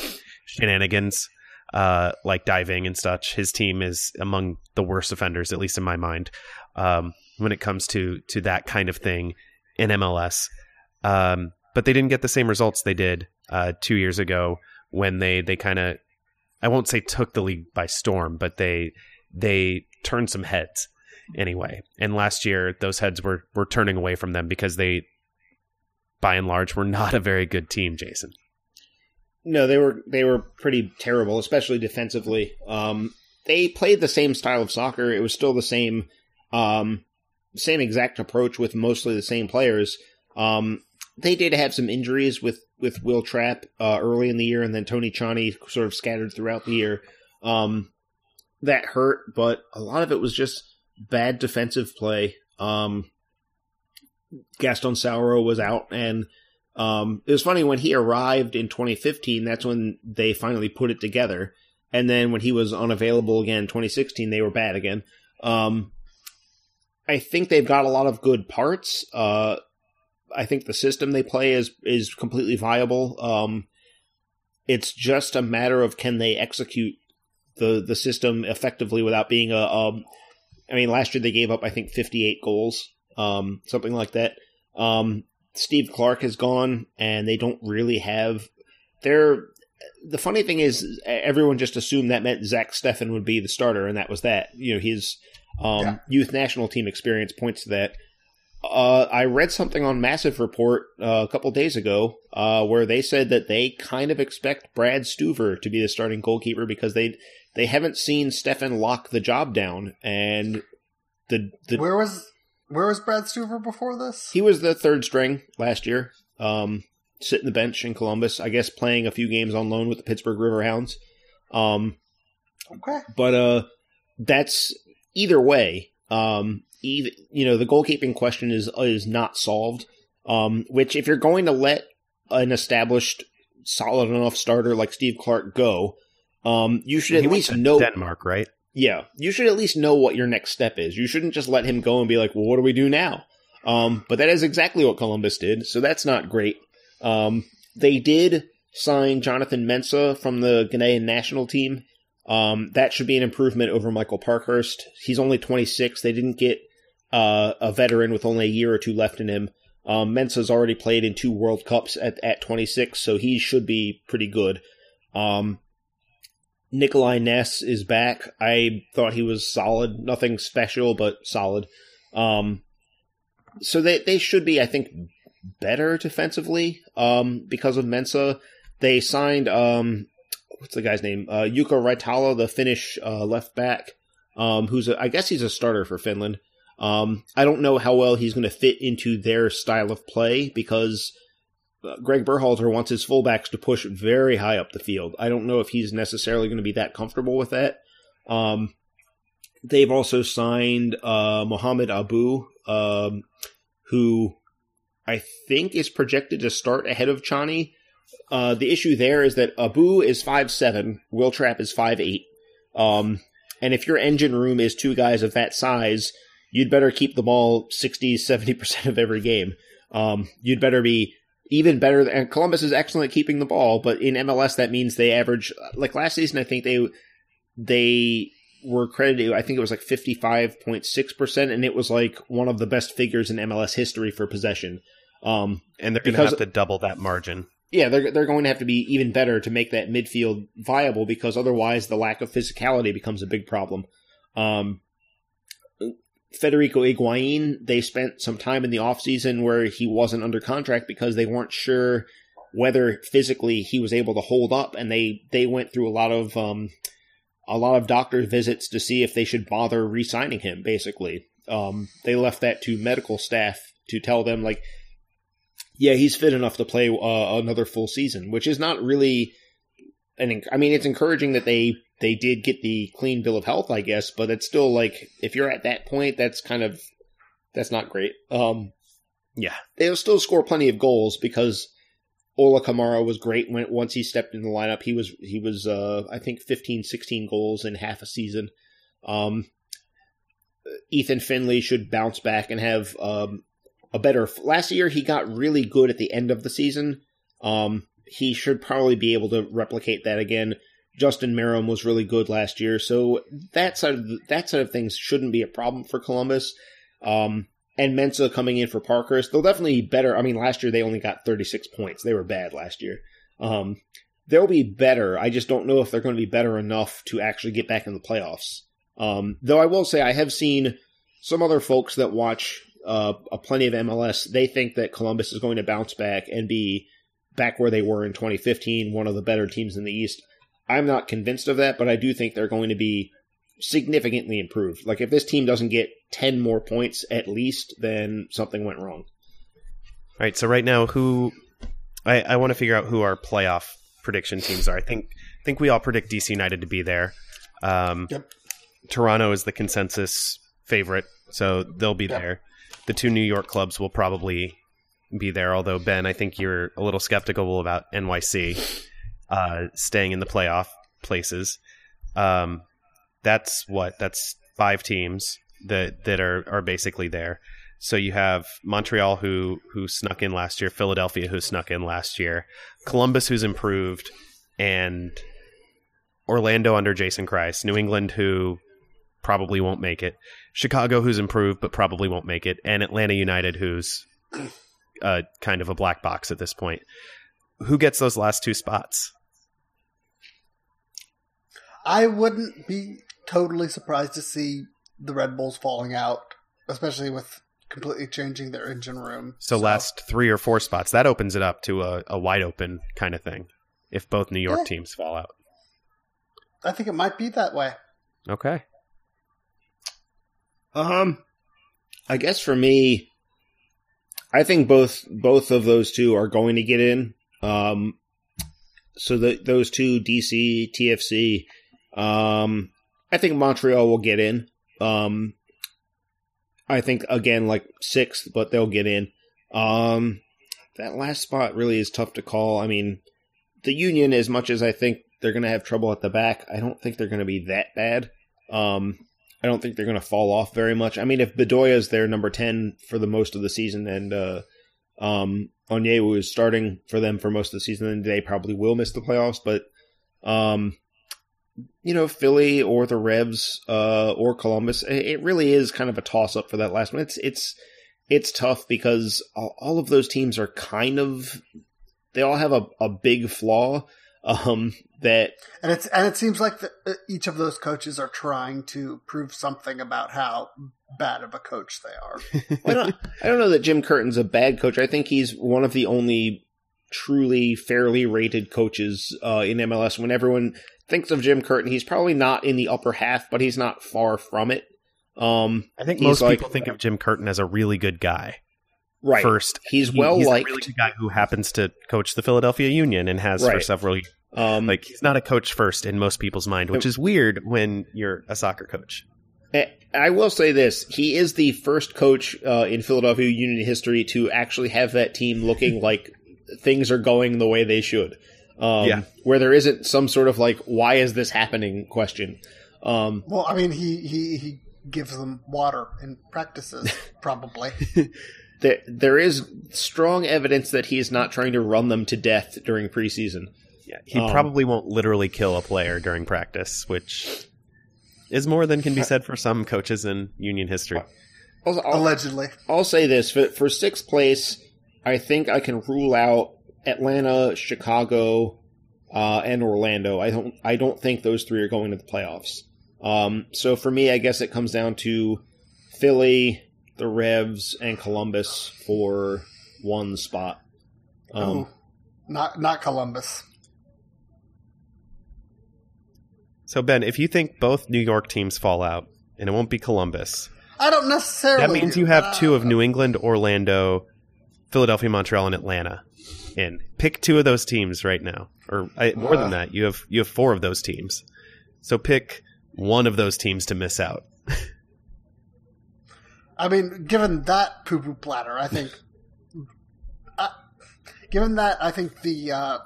shenanigans, uh, like diving and such. His team is among the worst offenders, at least in my mind, um, when it comes to to that kind of thing in MLS. Um, but they didn't get the same results they did uh, two years ago when they they kind of I won't say took the league by storm, but they they turned some heads anyway. And last year, those heads were were turning away from them because they, by and large, were not a very good team. Jason. No, they were they were pretty terrible, especially defensively. Um, they played the same style of soccer. It was still the same, um, same exact approach with mostly the same players. Um, they did have some injuries with with Wil Trapp uh, early in the year, and then Tony Tchani sort of scattered throughout the year. Um, that hurt, but a lot of it was just bad defensive play. Um, Gaston Sauro was out, and um, it was funny when he arrived in 2015. That's when they finally put it together, and then when he was unavailable again, in 2016, they were bad again. Um, I think they've got a lot of good parts. Uh, I think the system they play is is completely viable. Um, it's just a matter of can they execute the the system effectively without being a. Um, I mean, last year they gave up I think 58 goals, um, something like that. Um, Steve Clark has gone, and they don't really have. They're the funny thing is everyone just assumed that meant Zach Steffen would be the starter, and that was that. You know, his um, yeah. youth national team experience points to that. Uh, I read something on Massive Report uh, a couple days ago uh, where they said that they kind of expect Brad Stuver to be the starting goalkeeper because they they haven't seen Steffen lock the job down, and the, the where was where was Brad Stuver before this? He was the third string last year, um, sitting the bench in Columbus, I guess, playing a few games on loan with the Pittsburgh Riverhounds. Um, okay, but uh, that's either way. Um, even you know the goalkeeping question is is not solved. Um, which if you're going to let an established solid enough starter like Steve Clark go, um, you should he at least know Denmark, right? Yeah, you should at least know what your next step is. You shouldn't just let him go and be like, "Well, what do we do now?" Um, but that is exactly what Columbus did, so that's not great. Um, they did sign Jonathan Mensah from the Ghanaian national team. Um, that should be an improvement over Michael Parkhurst. He's only 26. They didn't get uh, a veteran with only a year or two left in him. Um, Mensah's already played in two World Cups at, at 26, so he should be pretty good. Um, Nicolai Næss is back. I thought he was solid. Nothing special, but solid. Um, so they, they should be, I think, better defensively um, because of Mensah. They signed, um, what's the guy's name? Uh, Jukka Raitala, the Finnish uh, left back, um, who's, a, I guess he's a starter for Finland. Um, I don't know how well he's going to fit into their style of play because uh, Greg Berhalter wants his fullbacks to push very high up the field. I don't know if he's necessarily going to be that comfortable with that. Um, they've also signed uh, Mohamed Abu, um, who I think is projected to start ahead of Tchani. Uh, the issue there is that Abu is five seven, Wil Trapp is five eight, um, and if your engine room is two guys of that size, you'd better keep the ball 60, 70% of every game. Um, you'd better be even better. And Columbus is excellent at keeping the ball, but in MLS, that means they average, like last season, I think they, they were credited, I think it was like 55.6%, and it was like one of the best figures in MLS history for possession. Um, and they're going to have to double that margin. Yeah, they're they're going to have to be even better to make that midfield viable because otherwise the lack of physicality becomes a big problem. Um, Federico Higuain, they spent some time in the offseason where he wasn't under contract because they weren't sure whether physically he was able to hold up and they they went through a lot of um a lot of doctor visits to see if they should bother re-signing him basically. Um they left that to medical staff to tell them like Yeah, he's fit enough to play uh, another full season, which is not really. An, I mean, it's encouraging that they they did get the clean bill of health, I guess, but it's still like if you're at that point, that's kind of that's not great. Um, Yeah. they'll still score plenty of goals because Ola Kamara was great when once he stepped in the lineup. He was he was uh, I think 15, 16 goals in half a season. Um, Ethan Finlay should bounce back and have um, a better. Last year he got really good at the end of the season. Um, he should probably be able to replicate that again. Justin Meram was really good last year, so that side of the, that side of things shouldn't be a problem for Columbus. Um, and Mensah coming in for Parkhurst, they'll definitely be better. I mean, last year they only got 36 points; they were bad last year. Um, they'll be better. I just don't know if they're going to be better enough to actually get back in the playoffs. Um, though I will say I have seen some other folks that watch uh, a plenty of MLS. They think that Columbus is going to bounce back and be back where they were in 2015, one of the better teams in the East. I'm not convinced of that, but I do think they're going to be significantly improved. Like if this team doesn't get 10 more points at least, then something went wrong. All right. So right now, who I, I want to figure out who our playoff prediction teams are. I think think we all predict DC United to be there. Um, Yep. Toronto is the consensus favorite, so they'll be Yep. there. The two New York clubs will probably be there. Although Ben, I think you're a little skeptical about NYC uh, staying in the playoff places. Um, that's what that's five teams that that are are basically there. So you have Montreal who who snuck in last year, Philadelphia who snuck in last year, Columbus who's improved, and Orlando under Jason Kreis, New England who probably won't make it, Chicago who's improved but probably won't make it, and Atlanta United who's uh, kind of a black box at this point. Who gets those last two spots? I wouldn't be totally surprised to see the Red Bulls falling out, especially with completely changing their engine room. So, last three or four spots that opens it up to a, a wide open kind of thing. If both New York Yeah. teams fall out, I think it might be that way. okay. Um, I guess for me, I think both both of those two are going to get in. Um, so the, those two DC TFC, um, I think Montreal will get in. Um, I think again like sixth, but they'll get in. Um, that last spot really is tough to call. I mean, the Union, as much as I think they're going to have trouble at the back, I don't think they're going to be that bad. Um, I don't think they're going to fall off very much. I mean, if Bedoya is their number 10 for the most of the season and uh, um, Onyewu is starting for them for most of the season, then they probably will miss the playoffs. But, um, you know, Philly or the Revs uh, or Columbus, it really is kind of a toss up for that last one. It's, it's, it's tough because all all of those teams are kind of, they all have a, a big flaw um, that And it's and it seems like the, uh, each of those coaches are trying to prove something about how bad of a coach they are. [LAUGHS] I don't, I don't know that Jim Curtin's a bad coach. I think he's one of the only truly fairly rated coaches uh, in MLS. When everyone thinks of Jim Curtin, he's probably not in the upper half, but he's not far from it. Um, I think most like- people think of Jim Curtin as a really good guy. Right. First, he's He- well he's liked. a really good guy who happens to coach the Philadelphia Union and has for several. years. um, Like he's not a coach first in most people's mind, which is weird when you're a soccer coach. Eh, I will say this: he is the first coach uh, in Philadelphia Union history to actually have that team looking [LAUGHS] like things are going the way they should. Um, Yeah. Where there isn't some sort of like, "Why is this happening?" question. Um, Well, I mean, he he he gives them water in practices, [LAUGHS] probably. [LAUGHS] there, there is strong evidence that he is not trying to run them to death during preseason. Yeah, he Um, probably won't literally kill a player during practice, which is more than can be said for some coaches in Union history. Also, I'll, Allegedly, I'll say this for, for sixth place, I think I can rule out Atlanta, Chicago, uh, and Orlando. I don't I don't think those three are going to the playoffs. Um, so for me, I guess it comes down to Philly, the Revs, and Columbus for one spot. Um, Ooh, not not Columbus. So Ben, if you think both New York teams fall out, and it won't be Columbus, I don't necessarily. that means you have that. two of New England, Orlando, Philadelphia, Montreal, and Atlanta in. Pick two of those teams right now, or I, more than that. You have you have four of those teams. So pick one of those teams to miss out. [LAUGHS] I mean, given that poo poo platter, I think. uh, given that, I think the uh,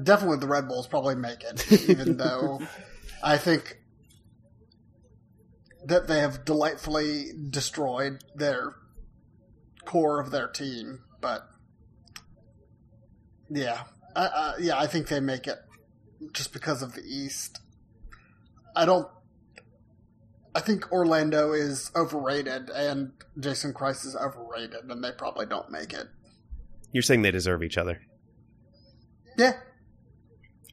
definitely the Red Bulls probably make it, even [LAUGHS] though I think that they have delightfully destroyed their core of their team. But yeah, yeah, I think they make it just because of the East. I don't. I think Orlando is overrated and Jason Kreis is overrated, and they probably don't make it. You're saying they deserve each other, Yeah,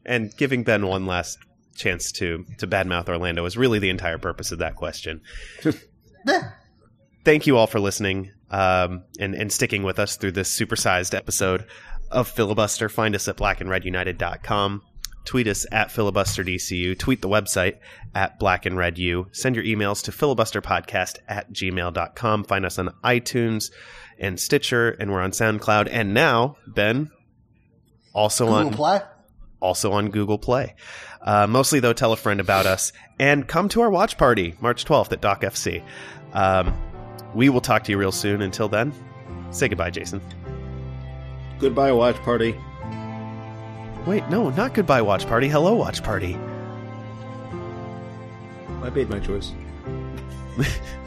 and giving Ben one last chance to to badmouth Orlando is really the entire purpose of that question. [LAUGHS] yeah. thank you all for listening um, and, and sticking with us through this supersized episode of Filibuster. Find us at blackandredunited.com. Tweet us at filibusterdcu. Tweet the website at blackandredu. Send your emails to filibusterpodcast at gmail.com. Find us on iTunes and Stitcher, and we're on SoundCloud. And now, Ben, also Google on Play. also on Google Play. Uh, mostly, though, tell a friend about us and come to our watch party March 12th at Dock FC. Um, we will talk to you real soon. Until then, say goodbye, Jason. Goodbye, watch party. Wait, no, not goodbye, watch party. Hello, watch party. I made my choice. [LAUGHS]